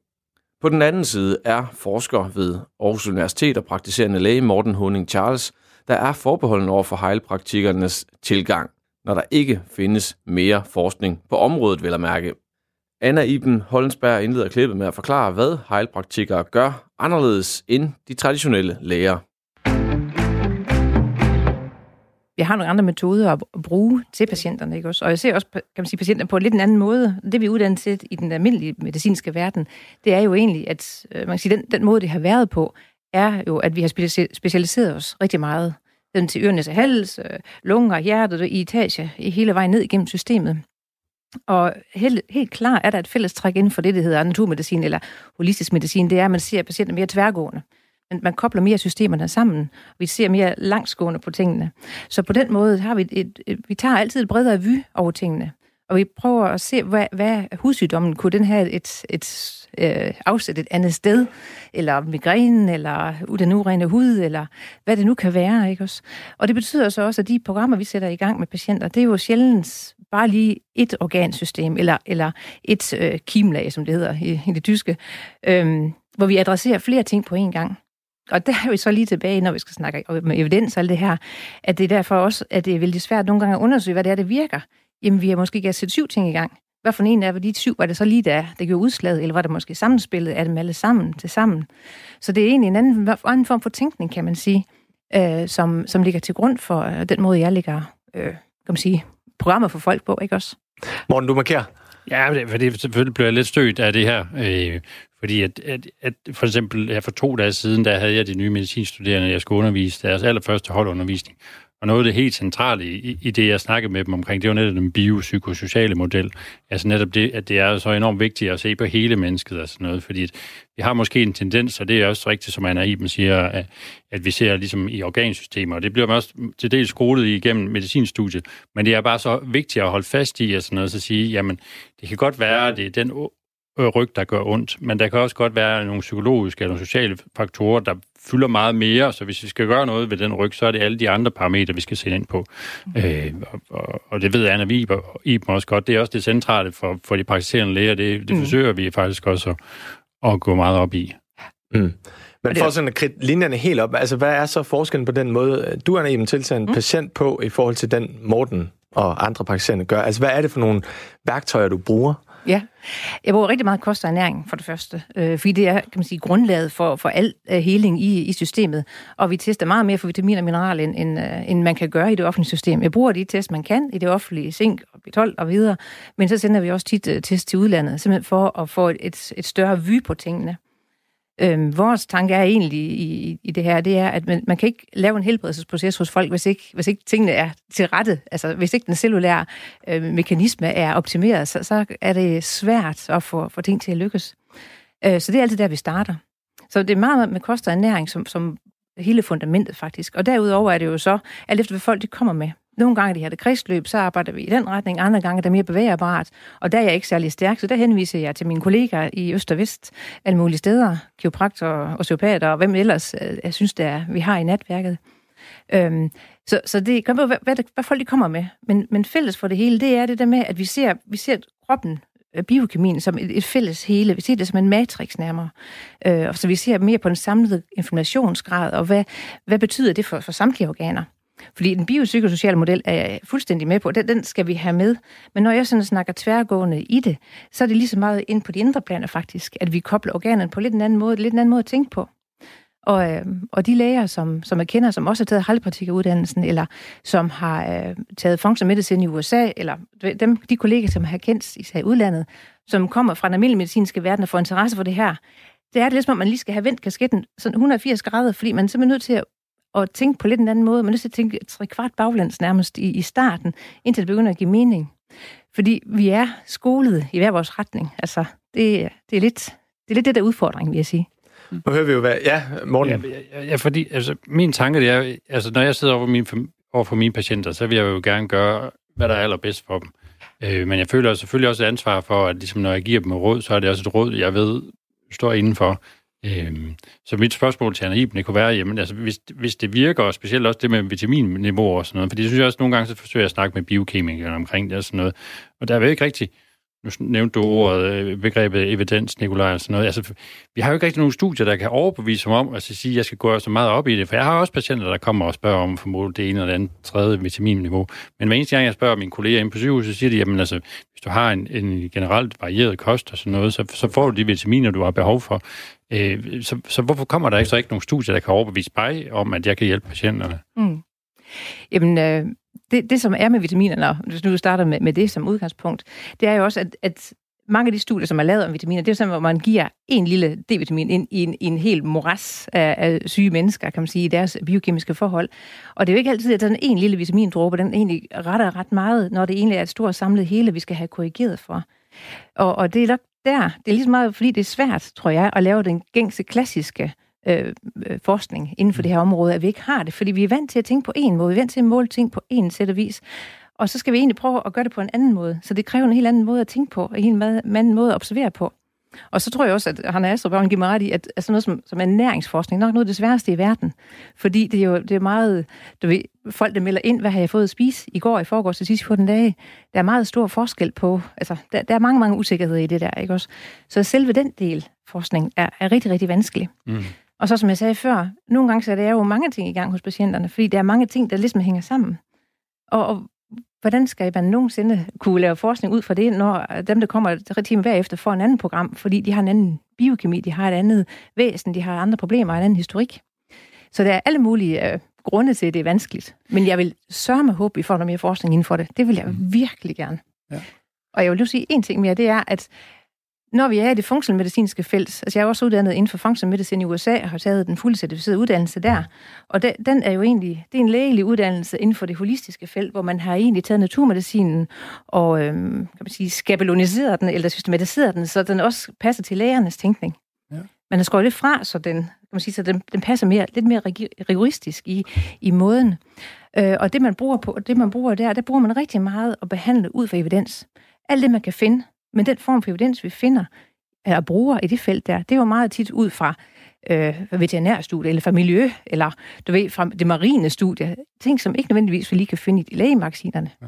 På den anden side er forsker ved Aarhus Universitet og praktiserende læge Morten Honing Charles, der er forbeholden over for heilpraktikernes tilgang, når der ikke findes mere forskning på området, vil at mærke. Anna Iben Hollensberg indleder klippet med at forklare, hvad heilpraktikere gør anderledes end de traditionelle læger vi har nogle andre metoder at bruge til patienterne, ikke også? Og jeg ser også, kan man sige, patienter på en lidt en anden måde. Det vi er uddannet til i den almindelige medicinske verden, det er jo egentlig, at øh, man kan sige, den, den måde, det har været på, er jo, at vi har specialiseret os rigtig meget. Den til ørenes hals, øh, lunger, hjertet i etage, hele vejen ned igennem systemet. Og helt, helt klart er der et fælles træk inden for det, der hedder naturmedicin eller holistisk medicin, det er, at man ser patienter mere tværgående. Men man kobler mere systemerne sammen. Vi ser mere langsgående på tingene. Så på den måde har vi et, et, et vi tager altid et bredere vy over tingene. Og vi prøver at se, hvad, hvad hudsygdommen kunne den have et, et øh, afsæt et andet sted, eller migrænen, eller den urene hud, eller hvad det nu kan være. Ikke også? Og det betyder så også, at de programmer, vi sætter i gang med patienter, det er jo sjældent bare lige et organsystem, eller, eller et øh, kimlag, som det hedder i, i det tyske, øh, hvor vi adresserer flere ting på én gang. Og der er vi så lige tilbage, når vi skal snakke om evidens og alt det her, at det er derfor også, at det er vældig svært nogle gange at undersøge, hvad det er, det virker. Jamen, vi har måske ikke sætte syv ting i gang. Hvad for en af de syv var det så lige der, der gjorde udslaget, eller var det måske sammenspillet af dem alle sammen til sammen? Så det er egentlig en anden, anden form for tænkning, kan man sige, øh, som, som ligger til grund for øh, den måde, jeg ligger øh, kan man sige, programmer for folk på, ikke også? Morten, du markerer. Ja, fordi selvfølgelig blev jeg lidt stødt af det her, øh, fordi at, at, at for eksempel her for to dage siden, der havde jeg de nye medicinstuderende, jeg skulle undervise deres allerførste holdundervisning. Og noget af det helt centrale i, i det, jeg snakkede med dem omkring, det var netop den biopsykosociale model. Altså netop det, at det er så enormt vigtigt at se på hele mennesket og sådan noget, fordi vi har måske en tendens, og det er også rigtigt, som Anna Iben siger, at, at vi ser ligesom i organsystemer, og det bliver man også til dels skolet igennem medicinstudiet, men det er bare så vigtigt at holde fast i, og sådan noget, så at sige, jamen, det kan godt være, at det er den ryg, der gør ondt, men der kan også godt være nogle psykologiske eller sociale faktorer, der fylder meget mere, så hvis vi skal gøre noget ved den ryg, så er det alle de andre parametre, vi skal se ind på. Mm. Øh, og, og det ved Anna Vib og Iben også godt. Det er også det centrale for, for de praktiserende læger. Det, det mm. forsøger vi faktisk også at, at gå meget op i. Mm. Men for sådan at kridte linjerne helt op, altså hvad er så forskellen på den måde, du er en tiltaget en mm. patient på, i forhold til den Morten og andre praktiserende gør? Altså hvad er det for nogle værktøjer, du bruger? Ja, jeg bruger rigtig meget kost og ernæring for det første, øh, fordi det er kan man sige, grundlaget for, for al øh, heling i, i systemet. Og vi tester meget mere for vitaminer og mineraler, end, end, øh, end man kan gøre i det offentlige system. Jeg bruger de test, man kan i det offentlige, zink og B12 og videre, men så sender vi også tit øh, test til udlandet, simpelthen for at få et, et, et større vy på tingene. Øhm, vores tanke er egentlig i, i det her, det er, at man, man kan ikke lave en helbredelsesproces hos folk, hvis ikke, hvis ikke tingene er til rette. Altså, hvis ikke den cellulære øh, mekanisme er optimeret, så, så er det svært at få, få ting til at lykkes. Øh, så det er altid der, vi starter. Så det er meget med kost og ernæring, som, som hele fundamentet faktisk. Og derudover er det jo så, alt efter hvad folk de kommer med. Nogle gange de har det kredsløb, så arbejder vi i den retning. Andre gange er det mere bevægerbart, Og der er jeg ikke særlig stærk, så der henviser jeg til mine kollegaer i Øst og Vest, alle mulige steder, kiropraktor, osteopater og hvem ellers øh, jeg synes, det er, vi har i netværket. Øhm, så, så det kommer hvad, hvad, hvad folk de kommer med. Men, men fælles for det hele, det er det der med, at vi ser, vi ser kroppen øh, biokemien som et, et fælles hele. Vi ser det som en matrix nærmere. Øh, så vi ser mere på den samlede inflammationsgrad, og hvad, hvad betyder det for, for samtlige organer. Fordi den biopsykosociale model er jeg fuldstændig med på. Den, den skal vi have med. Men når jeg sådan snakker tværgående i det, så er det lige så meget ind på de indre planer faktisk, at vi kobler organerne på lidt en anden måde, lidt en anden måde at tænke på. Og, øh, og de læger, som, som jeg kender, som også har taget halvpartikeruddannelsen, eller som har øh, taget functional medicine i USA, eller dem, de kolleger, som har kendt i udlandet, som kommer fra den almindelige medicinske verden og får interesse for det her, det er det ligesom, at man lige skal have vendt kasketten sådan 180 grader, fordi man er simpelthen nødt til at at tænke på lidt en anden måde. Man er nødt til at tænke tre kvart baglæns nærmest i, i starten, indtil det begynder at give mening. Fordi vi er skolet i hver vores retning. Altså, det, det, er, lidt, det er lidt det der udfordring, vil jeg sige. Nu hører vi jo, hvad... Ja, Morten. Ja, ja, fordi altså, min tanke det er, altså, når jeg sidder over, min, over for mine patienter, så vil jeg jo gerne gøre, hvad der er allerbedst for dem. Øh, men jeg føler selvfølgelig også et ansvar for, at ligesom, når jeg giver dem råd, så er det også et råd, jeg ved står indenfor. Øhm, så mit spørgsmål til Anna Iben, det kunne være, jamen, altså, hvis, hvis det virker, og specielt også det med vitaminniveau og sådan noget, for det synes jeg også nogle gange, så forsøger jeg at snakke med biokemikere omkring det og sådan noget, og der er jo ikke rigtigt, nu nævnte du ordet, øh, begrebet evidens, Nikolaj, og sådan noget. Altså, vi har jo ikke rigtig nogen studier, der kan overbevise mig om, altså sige, at jeg skal gå så meget op i det, for jeg har også patienter, der kommer og spørger om for det ene eller det andet tredje vitaminniveau. Men hver eneste gang, jeg spørger mine kolleger inde på sygehuset, så siger de, jamen altså, hvis du har en, en generelt varieret kost og sådan noget, så, så får du de vitaminer, du har behov for. Øh, så, så hvorfor kommer der ikke så ikke nogen studier, der kan overbevise mig om, at jeg kan hjælpe patienterne? Mm. Jamen, øh, det, det som er med vitaminerne, hvis nu starter med, med det som udgangspunkt, det er jo også, at, at mange af de studier, som er lavet om vitaminer, det er sådan, hvor man giver en lille D-vitamin ind i en, i en hel moras af, af syge mennesker, kan man sige, i deres biokemiske forhold. Og det er jo ikke altid, at den en lille vitamindråbe, den egentlig retter ret meget, når det egentlig er et stort samlet hele, vi skal have korrigeret for. Og, og det er nok der, det er ligesom meget, fordi det er svært, tror jeg, at lave den gængse klassiske øh, øh, forskning inden for det her område, at vi ikke har det, fordi vi er vant til at tænke på en måde, vi er vant til at måle ting på en sæt og vis. Og så skal vi egentlig prøve at gøre det på en anden måde. Så det kræver en helt anden måde at tænke på, en helt anden måde at observere på. Og så tror jeg også, at Hanna Astrup giver mig ret i, at sådan noget som, som ernæringsforskning nok noget af det sværeste i verden. Fordi det er jo det er meget... Du ved, folk, der melder ind, hvad har jeg fået at spise i går, i forgårs, til sidst 14 dage. Der er meget stor forskel på... Altså, der, der er mange, mange usikkerheder i det der, ikke også? Så selve den del forskning er, er rigtig, rigtig vanskelig. Mm. Og så som jeg sagde før, nogle gange så er der jo mange ting i gang hos patienterne, fordi der er mange ting, der ligesom hænger sammen. Og, og hvordan skal man nogensinde kunne lave forskning ud fra det, når dem, der kommer tre timer hver efter, får en anden program, fordi de har en anden biokemi, de har et andet væsen, de har andre problemer og en anden historik. Så der er alle mulige øh, grunde til, at det er vanskeligt. Men jeg vil sørge håbe, at vi får noget mere forskning inden for det. Det vil jeg mm. virkelig gerne. Ja. Og jeg vil nu sige en ting mere, det er, at når vi er i det funktionelle felt, altså jeg er også uddannet inden for functional medicine i USA, og har taget den fulde certificerede uddannelse der, og den, den er jo egentlig, det er en lægelig uddannelse inden for det holistiske felt, hvor man har egentlig taget naturmedicinen og øhm, kan man sige, skabeloniseret den, eller systematiseret den, så den også passer til lægernes tænkning. Ja. Man har skåret det fra, så den, kan man sige, så den, den passer mere, lidt mere rigoristisk i, i måden. Øh, og det man bruger på, det man bruger der, der bruger man rigtig meget at behandle ud fra evidens. Alt det, man kan finde, men den form for evidens, vi finder og bruger i det felt der, det er jo meget tit ud fra øh, veterinærstudie, eller fra miljø, eller du ved, fra det marine studie. Ting, som ikke nødvendigvis vi lige kan finde i lægemagasinerne. Ja.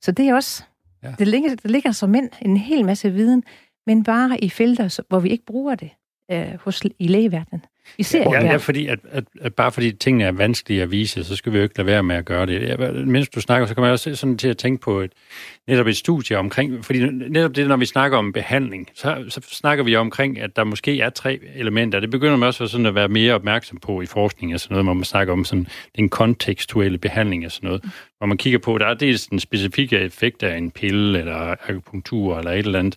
Så det er også, ja. det, ligger, det ligger som mænd en hel masse viden, men bare i felter, hvor vi ikke bruger det øh, hos, i lægeverdenen. Vi ser ja, ja, fordi at, at, at bare fordi tingene er vanskelige at vise, så skal vi jo ikke lade være med at gøre det. Ja, mens du snakker, så kommer jeg også sådan til at tænke på et, netop et studie omkring, fordi netop det, når vi snakker om behandling, så, så snakker vi omkring, at der måske er tre elementer. Det begynder man også sådan at være mere opmærksom på i forskning og sådan noget, hvor man snakker om sådan den kontekstuelle behandling og sådan noget, hvor man kigger på, der er dels den specifikke effekt af en pille eller akupunktur eller et eller andet,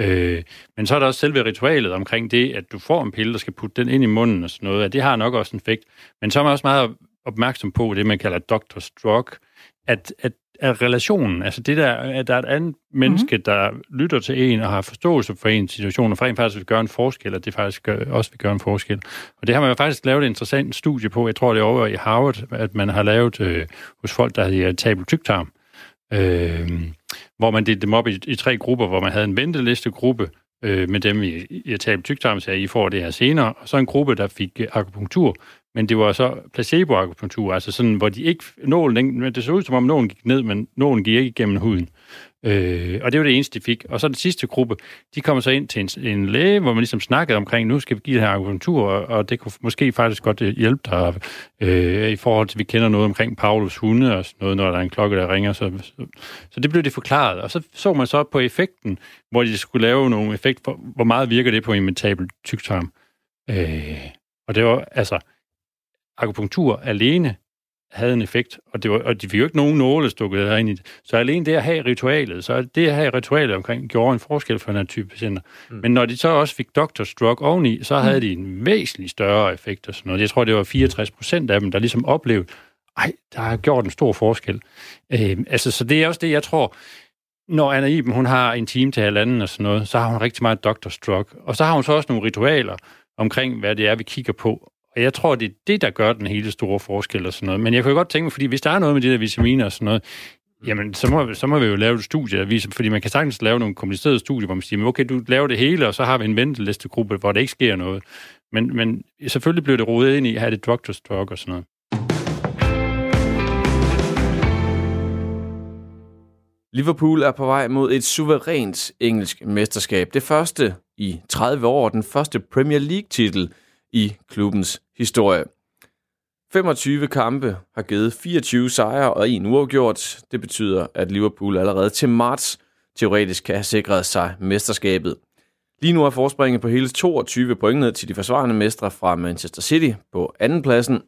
Øh, men så er der også selve ritualet omkring det, at du får en pille, der skal putte den ind i munden og sådan noget, at det har nok også en effekt. Men så er man også meget opmærksom på det, man kalder doctor's drug, at, at, at relationen, altså det der, at der er et andet menneske, mm-hmm. der lytter til en og har forståelse for en situation, og for en faktisk vil gøre en forskel, og det faktisk gør, også vil gøre en forskel. Og det har man jo faktisk lavet et interessant studie på, jeg tror det er over i Harvard, at man har lavet øh, hos folk, der hedder tabel tyktarm, øh, hvor man delte dem op i, i tre grupper, hvor man havde en ventelistegruppe øh, med dem i irritabel tygtarm, så I får det her senere, og så en gruppe, der fik øh, akupunktur, men det var så placebo-akupunktur, altså sådan, hvor de ikke, nålen, det så ud som om nålen gik ned, men nålen gik ikke igennem huden. Øh, og det var det eneste, de fik. Og så den sidste gruppe, de kommer så ind til en, en læge, hvor man ligesom snakkede omkring, nu skal vi give det her akupunktur, og, og det kunne måske faktisk godt øh, hjælpe dig øh, i forhold til, at vi kender noget omkring Paulus hunde og sådan noget, når der er en klokke, der ringer. Så, så, så det blev det forklaret. Og så så man så på effekten, hvor de skulle lave nogle effekt, for, hvor meget virker det på en mentabel tyktarm. Øh, og det var altså akupunktur alene havde en effekt, og, det var, og de fik jo ikke nogen nåle stukket ind i det. Så alene det at have ritualet, så det at have ritualet omkring, gjorde en forskel for den her type patienter. Mm. Men når de så også fik Dr. drug oveni, så havde mm. de en væsentlig større effekt og sådan noget. Jeg tror, det var 64 procent af dem, der ligesom oplevede, ej, der har gjort en stor forskel. Øh, altså, så det er også det, jeg tror, når Anna Iben, hun har en time til halvanden og sådan noget, så har hun rigtig meget Dr. drug. Og så har hun så også nogle ritualer omkring, hvad det er, vi kigger på. Og jeg tror, det er det, der gør den hele store forskel og sådan noget. Men jeg kan godt tænke mig, fordi hvis der er noget med de der vitaminer og sådan noget, jamen så må, så må vi jo lave et studie, der viser, fordi man kan sagtens lave nogle komplicerede studier, hvor man siger, okay, du laver det hele, og så har vi en ventelistegruppe, hvor der ikke sker noget. Men, men selvfølgelig bliver det rodet ind i, at have det drug to drug og sådan noget. Liverpool er på vej mod et suverænt engelsk mesterskab. Det første i 30 år, den første Premier League-titel i klubbens historie. 25 kampe har givet 24 sejre og en uafgjort. Det betyder, at Liverpool allerede til marts teoretisk kan have sikret sig mesterskabet. Lige nu er forspringet på hele 22 point ned til de forsvarende mestre fra Manchester City på andenpladsen.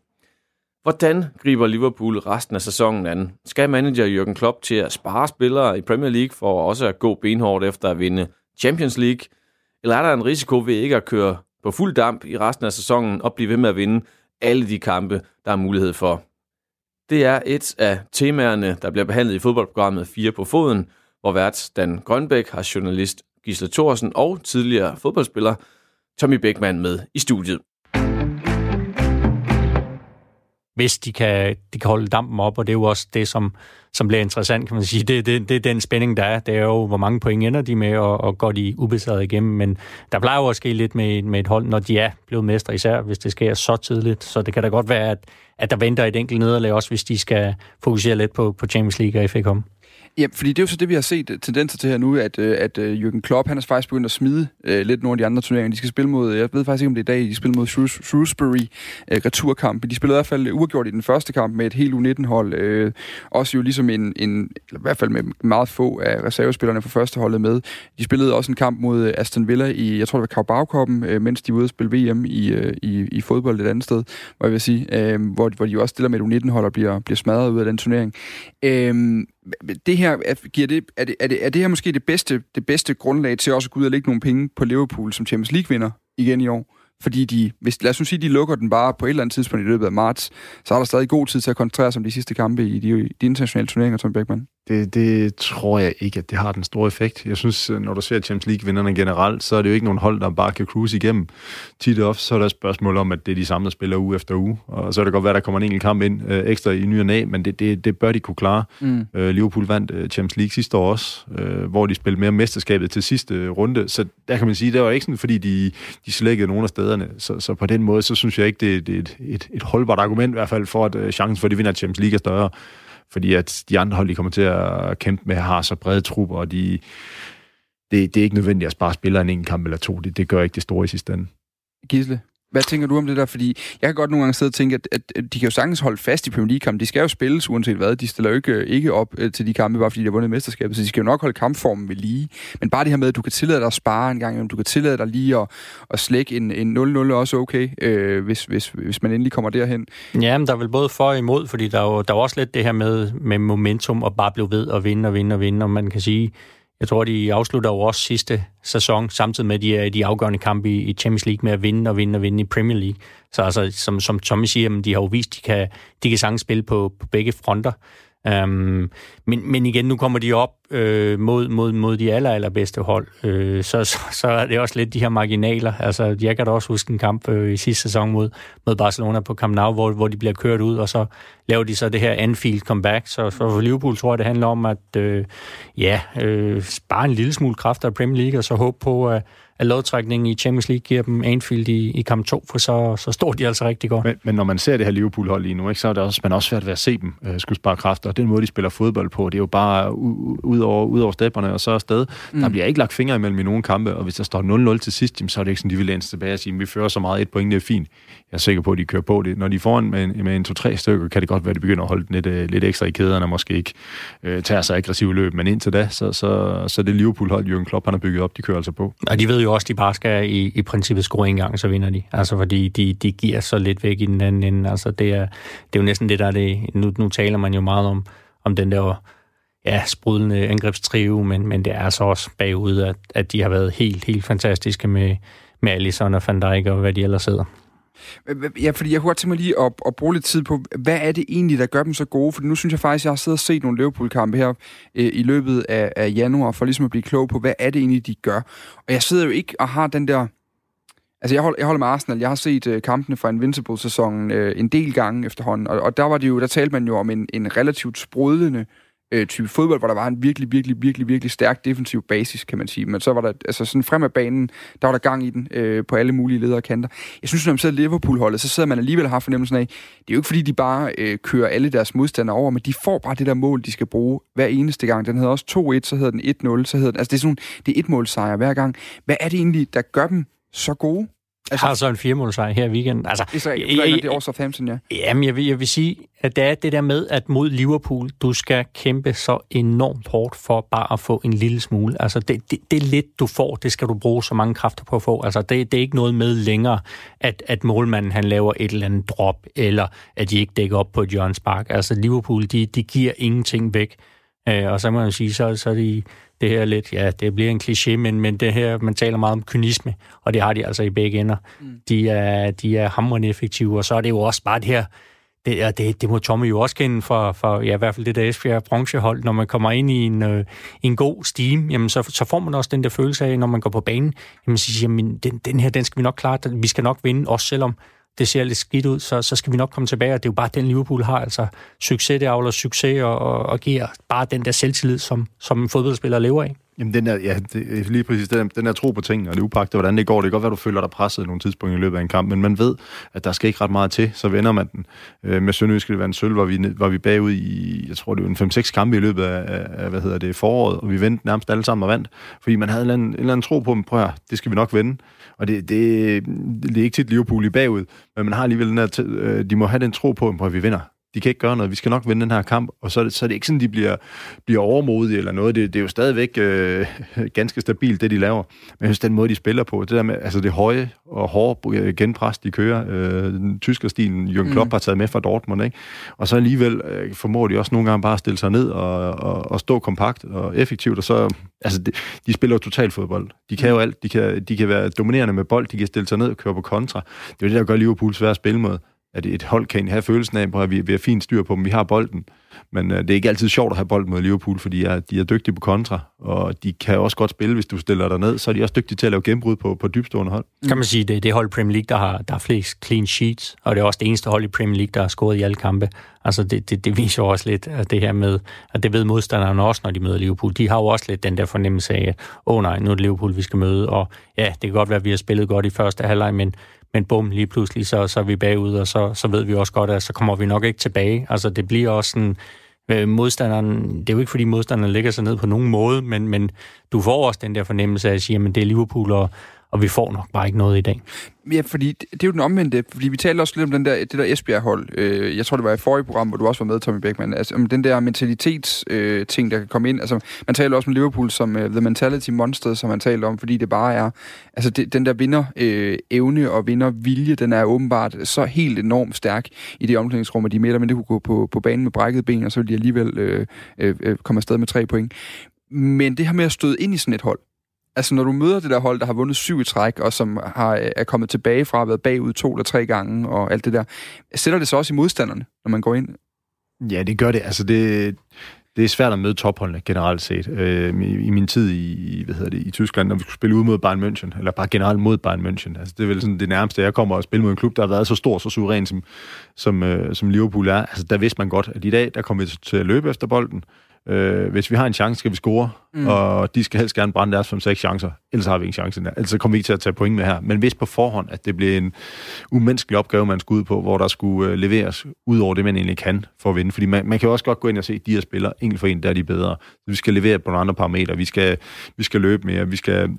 Hvordan griber Liverpool resten af sæsonen an? Skal manager Jürgen Klopp til at spare spillere i Premier League for også at gå benhårdt efter at vinde Champions League? Eller er der en risiko ved ikke at køre på fuld damp i resten af sæsonen og blive ved med at vinde alle de kampe, der er mulighed for? Det er et af temaerne, der bliver behandlet i fodboldprogrammet 4 på foden, hvor vært Dan Grønbæk har journalist Gisle Thorsen og tidligere fodboldspiller Tommy Beckmann med i studiet hvis de kan, de kan holde dampen op, og det er jo også det, som, som bliver interessant, kan man sige. Det, det, det er den spænding, der er. Det er jo, hvor mange point ender de med, og, og går de ubesejret igennem. Men der plejer jo at ske lidt med, med et hold, når de er blevet mestre, især hvis det sker så tidligt. Så det kan da godt være, at, at der venter et enkelt nederlag, også hvis de skal fokusere lidt på, på Champions League og FA Cup. Ja, fordi det er jo så det, vi har set øh, tendenser til her nu, at, øh, at øh, Jürgen Klopp, han er faktisk begyndt at smide uh, lidt nogle af de andre turneringer. De skal spille mod, jeg ved faktisk ikke, om det er i dag, de spiller mod Shrewsbury uh, returkamp. De spillede i hvert fald uafgjort i den første kamp med et helt U19-hold. Uh, også jo ligesom en, en, i hvert fald med meget få af reservespillerne fra første holdet med. De spillede også en kamp mod Aston Villa i, jeg tror det var Carabao-koppen, uh, mens de var ude at spille VM i, uh, i, i fodbold et andet sted, hvor jeg vil sige, uh, hvor, hvor de jo også stiller med et U19-hold og bliver, bliver smadret ud af den turnering. Uh, det her, giver det, er, det, er, det, er det her måske det bedste, det bedste grundlag til også at gå ud og lægge nogle penge på Liverpool som Champions League-vinder igen i år? Fordi de, hvis, lad os nu sige, de lukker den bare på et eller andet tidspunkt i løbet af marts, så er der stadig god tid til at koncentrere sig om de sidste kampe i de, de internationale turneringer, Tom Beckmann. Det, det tror jeg ikke, at det har den store effekt. Jeg synes, når du ser Champions League-vinderne generelt, så er det jo ikke nogen hold, der bare kan cruise igennem. Tit og ofte, så er der et spørgsmål om, at det er de samme, der spiller uge efter uge. Og så er det godt være, at der kommer en enkelt kamp ind øh, ekstra i ny og næ, men det, det, det bør de kunne klare. Mm. Øh, Liverpool vandt øh, Champions League sidste år også, øh, hvor de spillede mere mesterskabet til sidste øh, runde. Så der kan man sige, det var ikke sådan, fordi de, de slækkede nogle af stederne. Så, så på den måde, så synes jeg ikke, det, det er et, et, et holdbart argument i hvert fald for, at øh, chancen for, at de vinder Champions League er større fordi at de andre hold, de kommer til at kæmpe med, har så brede trupper, og de, det, det er ikke nødvendigt at spare spillere en enkelt kamp eller to. Det, det gør ikke det store i sidste ende. Gisle? Hvad tænker du om det der? Fordi jeg kan godt nogle gange sidde og tænke, at, at, at de kan jo sagtens holde fast i Premier League-kampen. De skal jo spilles uanset hvad. De stiller jo ikke, øh, ikke op øh, til de kampe, bare fordi de har vundet mesterskabet. Så de skal jo nok holde kampformen ved lige. Men bare det her med, at du kan tillade dig at spare en gang, du kan tillade dig lige at, at slække en, en 0-0 også okay, øh, hvis, hvis, hvis man endelig kommer derhen. Ja, men der er vel både for og imod, fordi der er jo, der er også lidt det her med, med momentum og bare blive ved og vinde og vinde og vinde. Og man kan sige, jeg tror, de afslutter jo også sidste sæson, samtidig med de, er de afgørende kampe i, Champions League, med at vinde og vinde og vinde i Premier League. Så altså, som, som Tommy siger, de har jo vist, de kan, de kan sagtens spille på, på begge fronter. Um, men, men igen, nu kommer de op øh, mod, mod, mod de aller, allerbedste hold. Øh, så, så, så er det også lidt de her marginaler. Altså, jeg kan da også huske en kamp øh, i sidste sæson mod, mod Barcelona på Camp Nou, hvor, hvor de bliver kørt ud, og så laver de så det her Anfield comeback. Så, så for Liverpool tror jeg, det handler om at øh, ja, øh, spare en lille smule kraft af Premier League, og så håbe på, at at lodtrækningen i Champions League giver dem Anfield i, i kamp 2, for så, så står de altså rigtig godt. Men, men når man ser det her Liverpool-hold lige nu, ikke, så er det også, man også svært ved at se dem øh, skulle spare kræfter. Og den måde, de spiller fodbold på, det er jo bare ud over, ud over stepperne og så afsted. Mm. Der bliver ikke lagt fingre imellem i nogle kampe, og hvis der står 0-0 til sidst, så er det ikke sådan, de vil læne tilbage og sige, at vi fører så meget et point, det er fint. Jeg er sikker på, at de kører på det. Når de får en, med en, med en to-tre stykker, kan det godt være, at de begynder at holde lidt, uh, lidt ekstra i kæderne, og måske ikke uh, tager sig aggressive løb. Men indtil da, så, så, så det Liverpool-hold, Jürgen Klopp han har bygget op, de kører altså på. Og de ved jo også, at de bare skal i, i princippet score en gang, så vinder de. Altså fordi de, de giver så lidt væk i den anden ende. Altså det er, det er jo næsten det, der er det. Nu, nu taler man jo meget om, om den der ja, sprudlende angrebstrive, men, men det er altså også bagud, at, at de har været helt, helt fantastiske med, med Alisson og Van Dijk og hvad de ellers hedder. Ja, fordi jeg kunne godt tænke mig lige at, at bruge lidt tid på, hvad er det egentlig, der gør dem så gode? For nu synes jeg faktisk, jeg har siddet og set nogle Liverpool-kampe her øh, i løbet af, af januar, for ligesom at blive klog på, hvad er det egentlig, de gør? Og jeg sidder jo ikke og har den der... Altså, jeg holder, jeg holder med Arsenal. Jeg har set øh, kampene fra Invincible-sæsonen øh, en del gange efterhånden, og, og der var det jo, der talte man jo om en, en relativt sprudlende øh, øh, type fodbold, hvor der var en virkelig, virkelig, virkelig, virkelig stærk defensiv basis, kan man sige. Men så var der, altså sådan frem af banen, der var der gang i den øh, på alle mulige ledere kanter. Jeg synes, når man sidder Liverpool-holdet, så sidder man alligevel og har fornemmelsen af, det er jo ikke fordi, de bare øh, kører alle deres modstandere over, men de får bare det der mål, de skal bruge hver eneste gang. Den hedder også 2-1, så hedder den 1-0, så hedder den, altså det er sådan, det er et målsejr hver gang. Hvad er det egentlig, der gør dem så gode? Altså, har så en firemålsejr her i weekenden. Altså, er, jeg, det er også Southampton, ja. Jamen, jeg vil, jeg vil sige, at det er det der med, at mod Liverpool, du skal kæmpe så enormt hårdt for bare at få en lille smule. Altså, det, det, det lidt, du får. Det skal du bruge så mange kræfter på at få. Altså, det, det er ikke noget med længere, at, at målmanden han laver et eller andet drop, eller at de ikke dækker op på et Spark. Altså, Liverpool, de, de giver ingenting væk. Øh, og så må man sige, så, så er de det her lidt, ja, det bliver en kliché, men, men det her, man taler meget om kynisme, og det har de altså i begge ender. Mm. De, er, de er hamrende effektive, og så er det jo også bare det her, det, er, det, det må Tomme jo også kende for, for ja, i hvert fald det der Esbjerg bronzehold. Når man kommer ind i en, øh, en god steam, jamen så, så får man også den der følelse af, når man går på banen, jamen så siger jamen, den, den her, den skal vi nok klare, vi skal nok vinde, også selvom det ser lidt skidt ud, så, så skal vi nok komme tilbage, og det er jo bare den Liverpool har, altså succes, det afler succes, og, og, og giver bare den der selvtillid, som, som en fodboldspiller lever af. Jamen, den er, ja, det, lige præcis, den, den er tro på ting, og det upagte, hvordan det går. Det kan godt være, du føler dig presset nogle tidspunkter i løbet af en kamp, men man ved, at der skal ikke ret meget til. Så vender man den. Øh, med Sønderjysk skal det være en sølv, hvor vi, var vi bagud i, jeg tror, det var en 5-6 kampe i løbet af, af, hvad hedder det, foråret, og vi vendte nærmest alle sammen og vandt, fordi man havde en eller anden, en eller anden tro på dem. Prøv at, det skal vi nok vende. Og det, det, det er ikke tit Liverpool i bagud, men man har alligevel den der, øh, de må have den tro på, at vi vinder de kan ikke gøre noget, vi skal nok vinde den her kamp, og så er det, så er det ikke sådan, de bliver, bliver overmodige eller noget, det, det er jo stadigvæk øh, ganske stabilt, det de laver, men jeg synes, den måde, de spiller på, det der med, altså det høje og hårde øh, genpres, de kører, øh, den tyskerstilen, Jürgen Klopp mm. har taget med fra Dortmund, ikke? og så alligevel øh, formår de også nogle gange bare at stille sig ned og, og, og stå kompakt og effektivt, og så, altså de, de spiller jo total fodbold, de kan jo mm. alt, de kan, de kan være dominerende med bold, de kan stille sig ned og køre på kontra, det er det, der gør Liverpool svært at spille mod, at et hold kan have følelsen af, at vi, vi har fint styr på dem, vi har bolden. Men øh, det er ikke altid sjovt at have bolden mod Liverpool, fordi de er, de er dygtige på kontra, og de kan også godt spille, hvis du stiller dig ned, så er de også dygtige til at lave gennembrud på, på dybstående hold. Kan man sige, det er det hold i Premier League, der har, der har flest clean sheets, og det er også det eneste hold i Premier League, der har scoret i alle kampe. Altså det, det, det viser jo også lidt at det her med, at det ved modstanderne også, når de møder Liverpool. De har jo også lidt den der fornemmelse af, at åh oh, nej, nu er det Liverpool, vi skal møde, og ja, det kan godt være, at vi har spillet godt i første halvleg, men men bum, lige pludselig, så, så er vi bagud, og så, så ved vi også godt, at så kommer vi nok ikke tilbage. Altså, det bliver også sådan, øh, modstanderen, det er jo ikke, fordi modstanderen lægger sig ned på nogen måde, men, men du får også den der fornemmelse af at sige, at det er Liverpool, og, og vi får nok bare ikke noget i dag. Ja, fordi det, det er jo den omvendte, fordi vi talte også lidt om den der, det der Esbjerg-hold. Øh, jeg tror, det var i forrige program, hvor du også var med, Tommy Beckmann. Altså om den der mentalitets-ting, øh, ting, der kan komme ind. Altså, man taler også om Liverpool som øh, the mentality monster, som man taler om, fordi det bare er... Altså, det, den der vinder-evne øh, og vinder-vilje, den er åbenbart så helt enormt stærk i det omklædningsrum, at de mere eller mindre kunne gå på, på banen med brækket ben, og så ville de alligevel øh, øh, øh komme afsted med tre point. Men det her med at støde ind i sådan et hold, altså når du møder det der hold, der har vundet syv i træk, og som har, øh, er kommet tilbage fra at været bagud to eller tre gange, og alt det der, sætter det så også i modstanderne, når man går ind? Ja, det gør det. Altså det, det er svært at møde topholdene generelt set. Øh, i, I min tid i, hvad hedder det, i Tyskland, når vi skulle spille ud mod Bayern München, eller bare generelt mod Bayern München. Altså, det er vel sådan det nærmeste, jeg kommer at spille mod en klub, der har været så stor, så suveræn, som, som, øh, som Liverpool er. Altså, der vidste man godt, at i dag, der kommer vi til at løbe efter bolden. Øh, hvis vi har en chance, skal vi score, mm. og de skal helst gerne brænde deres 5-6 chancer, ellers har vi ingen chance. Ellers kommer vi ikke til at tage point med her. Men hvis på forhånd, at det bliver en umenneskelig opgave, man skulle ud på, hvor der skulle øh, leveres ud over det, man egentlig kan for at vinde. Fordi man, man kan jo også godt gå ind og se, at de her spillere, enkelt for en, der er de bedre. Så vi skal levere på nogle andre parametre. Vi skal, vi skal løbe mere, vi skal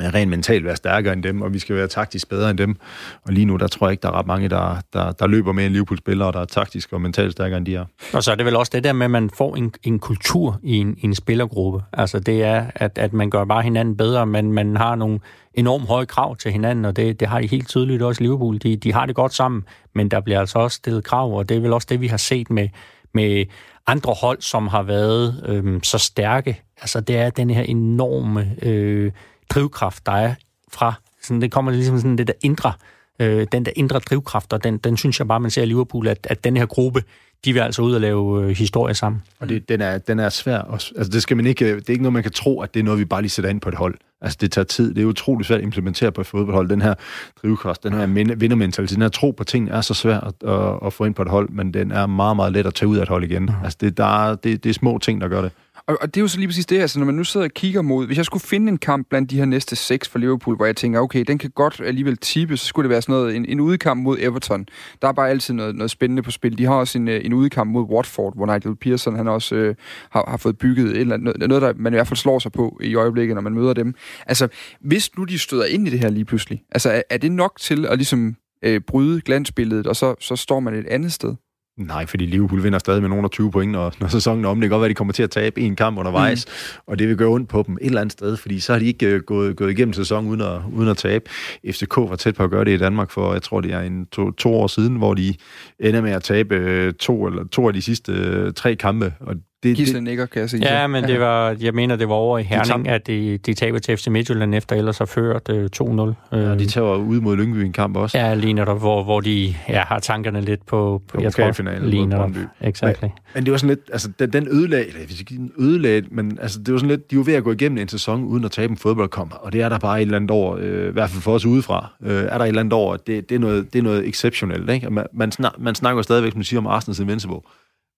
rent mentalt være stærkere end dem, og vi skal være taktisk bedre end dem. Og lige nu, der tror jeg ikke, der er ret mange, der, der, der løber med en Liverpool-spiller, der er taktisk og mentalt stærkere end de er. Og så er det vel også det der med, at man får en, en kultur i en, en spillergruppe. Altså det er, at, at man gør bare hinanden bedre, men man har nogle enormt høje krav til hinanden, og det, det har de helt tydeligt også i Liverpool. De, de har det godt sammen, men der bliver altså også stillet krav, og det er vel også det, vi har set med, med andre hold, som har været øhm, så stærke. Altså det er den her enorme... Øh, drivkraft, der er fra, sådan, det kommer ligesom sådan det der indre, øh, den der indre drivkraft, og den, den synes jeg bare, man ser i Liverpool, at, at den her gruppe, de vil altså ud og lave øh, historie sammen. Og det, den, er, den er svær. Også. Altså, det, skal man ikke, det er ikke noget, man kan tro, at det er noget, vi bare lige sætter ind på et hold. Altså, det tager tid. Det er utroligt svært at implementere på et fodboldhold. Den her drivkraft, den her vindermentalitet, den her tro på ting er så svær at, at, at få ind på et hold, men den er meget, meget let at tage ud af et hold igen. Altså, det, der er, det, det er små ting, der gør det. Og, og det er jo så lige præcis det, altså når man nu sidder og kigger mod, hvis jeg skulle finde en kamp blandt de her næste seks for Liverpool, hvor jeg tænker, okay, den kan godt alligevel tippe, så skulle det være sådan noget, en, en udekamp mod Everton. Der er bare altid noget, noget spændende på spil. De har også en, øh, en udekamp mod Watford, hvor Nigel Pearson, han også øh, har, har fået bygget et eller andet, noget, der man i hvert fald slår sig på i øjeblikket, når man møder dem. Altså, hvis nu de støder ind i det her lige pludselig, altså er, er det nok til at ligesom øh, bryde glansbilledet, og så, så står man et andet sted? Nej, fordi Liverpool vinder stadig med nogen af 20 point, når, når sæsonen er om. Det kan godt være, at de kommer til at tabe en kamp undervejs, mm. og det vil gøre ondt på dem et eller andet sted, fordi så har de ikke uh, gået, gået igennem sæsonen uden at, uden at tabe. FCK var tæt på at gøre det i Danmark for, jeg tror, det er en to, to år siden, hvor de ender med at tabe uh, to, eller, to af de sidste uh, tre kampe, og det, Gisle nikker, kan jeg sige. Ja, men det var, jeg mener, det var over i Herning, de at de, de taber til FC Midtjylland efter ellers har ført uh, 2-0. Ja, de tager ud mod Lyngby en kamp også. Ja, lige netop, hvor, hvor de ja, har tankerne lidt på, på jeg tror, lige netop. Exactly. Men, men, det var sådan lidt, altså den, den ødelag, eller hvis ikke den ødelag, men altså det var sådan lidt, de var ved at gå igennem en sæson uden at tabe en fodboldkamp, og det er der bare et eller andet år, øh, i hvert fald for os udefra, øh, er der et eller andet år, det, det, er noget, det er noget exceptionelt, ikke? man, man, snak, man snakker stadigvæk, som man siger om Arsenal's Invincible,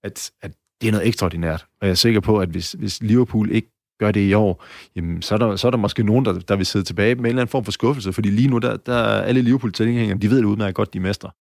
at, at det er noget ekstraordinært. Og jeg er sikker på, at hvis, hvis Liverpool ikke gør det i år, jamen, så, er der, så er der måske nogen, der, der vil sidde tilbage med en eller anden form for skuffelse, fordi lige nu, der, der er alle Liverpool-tilhængere, de ved det udmærket godt, de mester.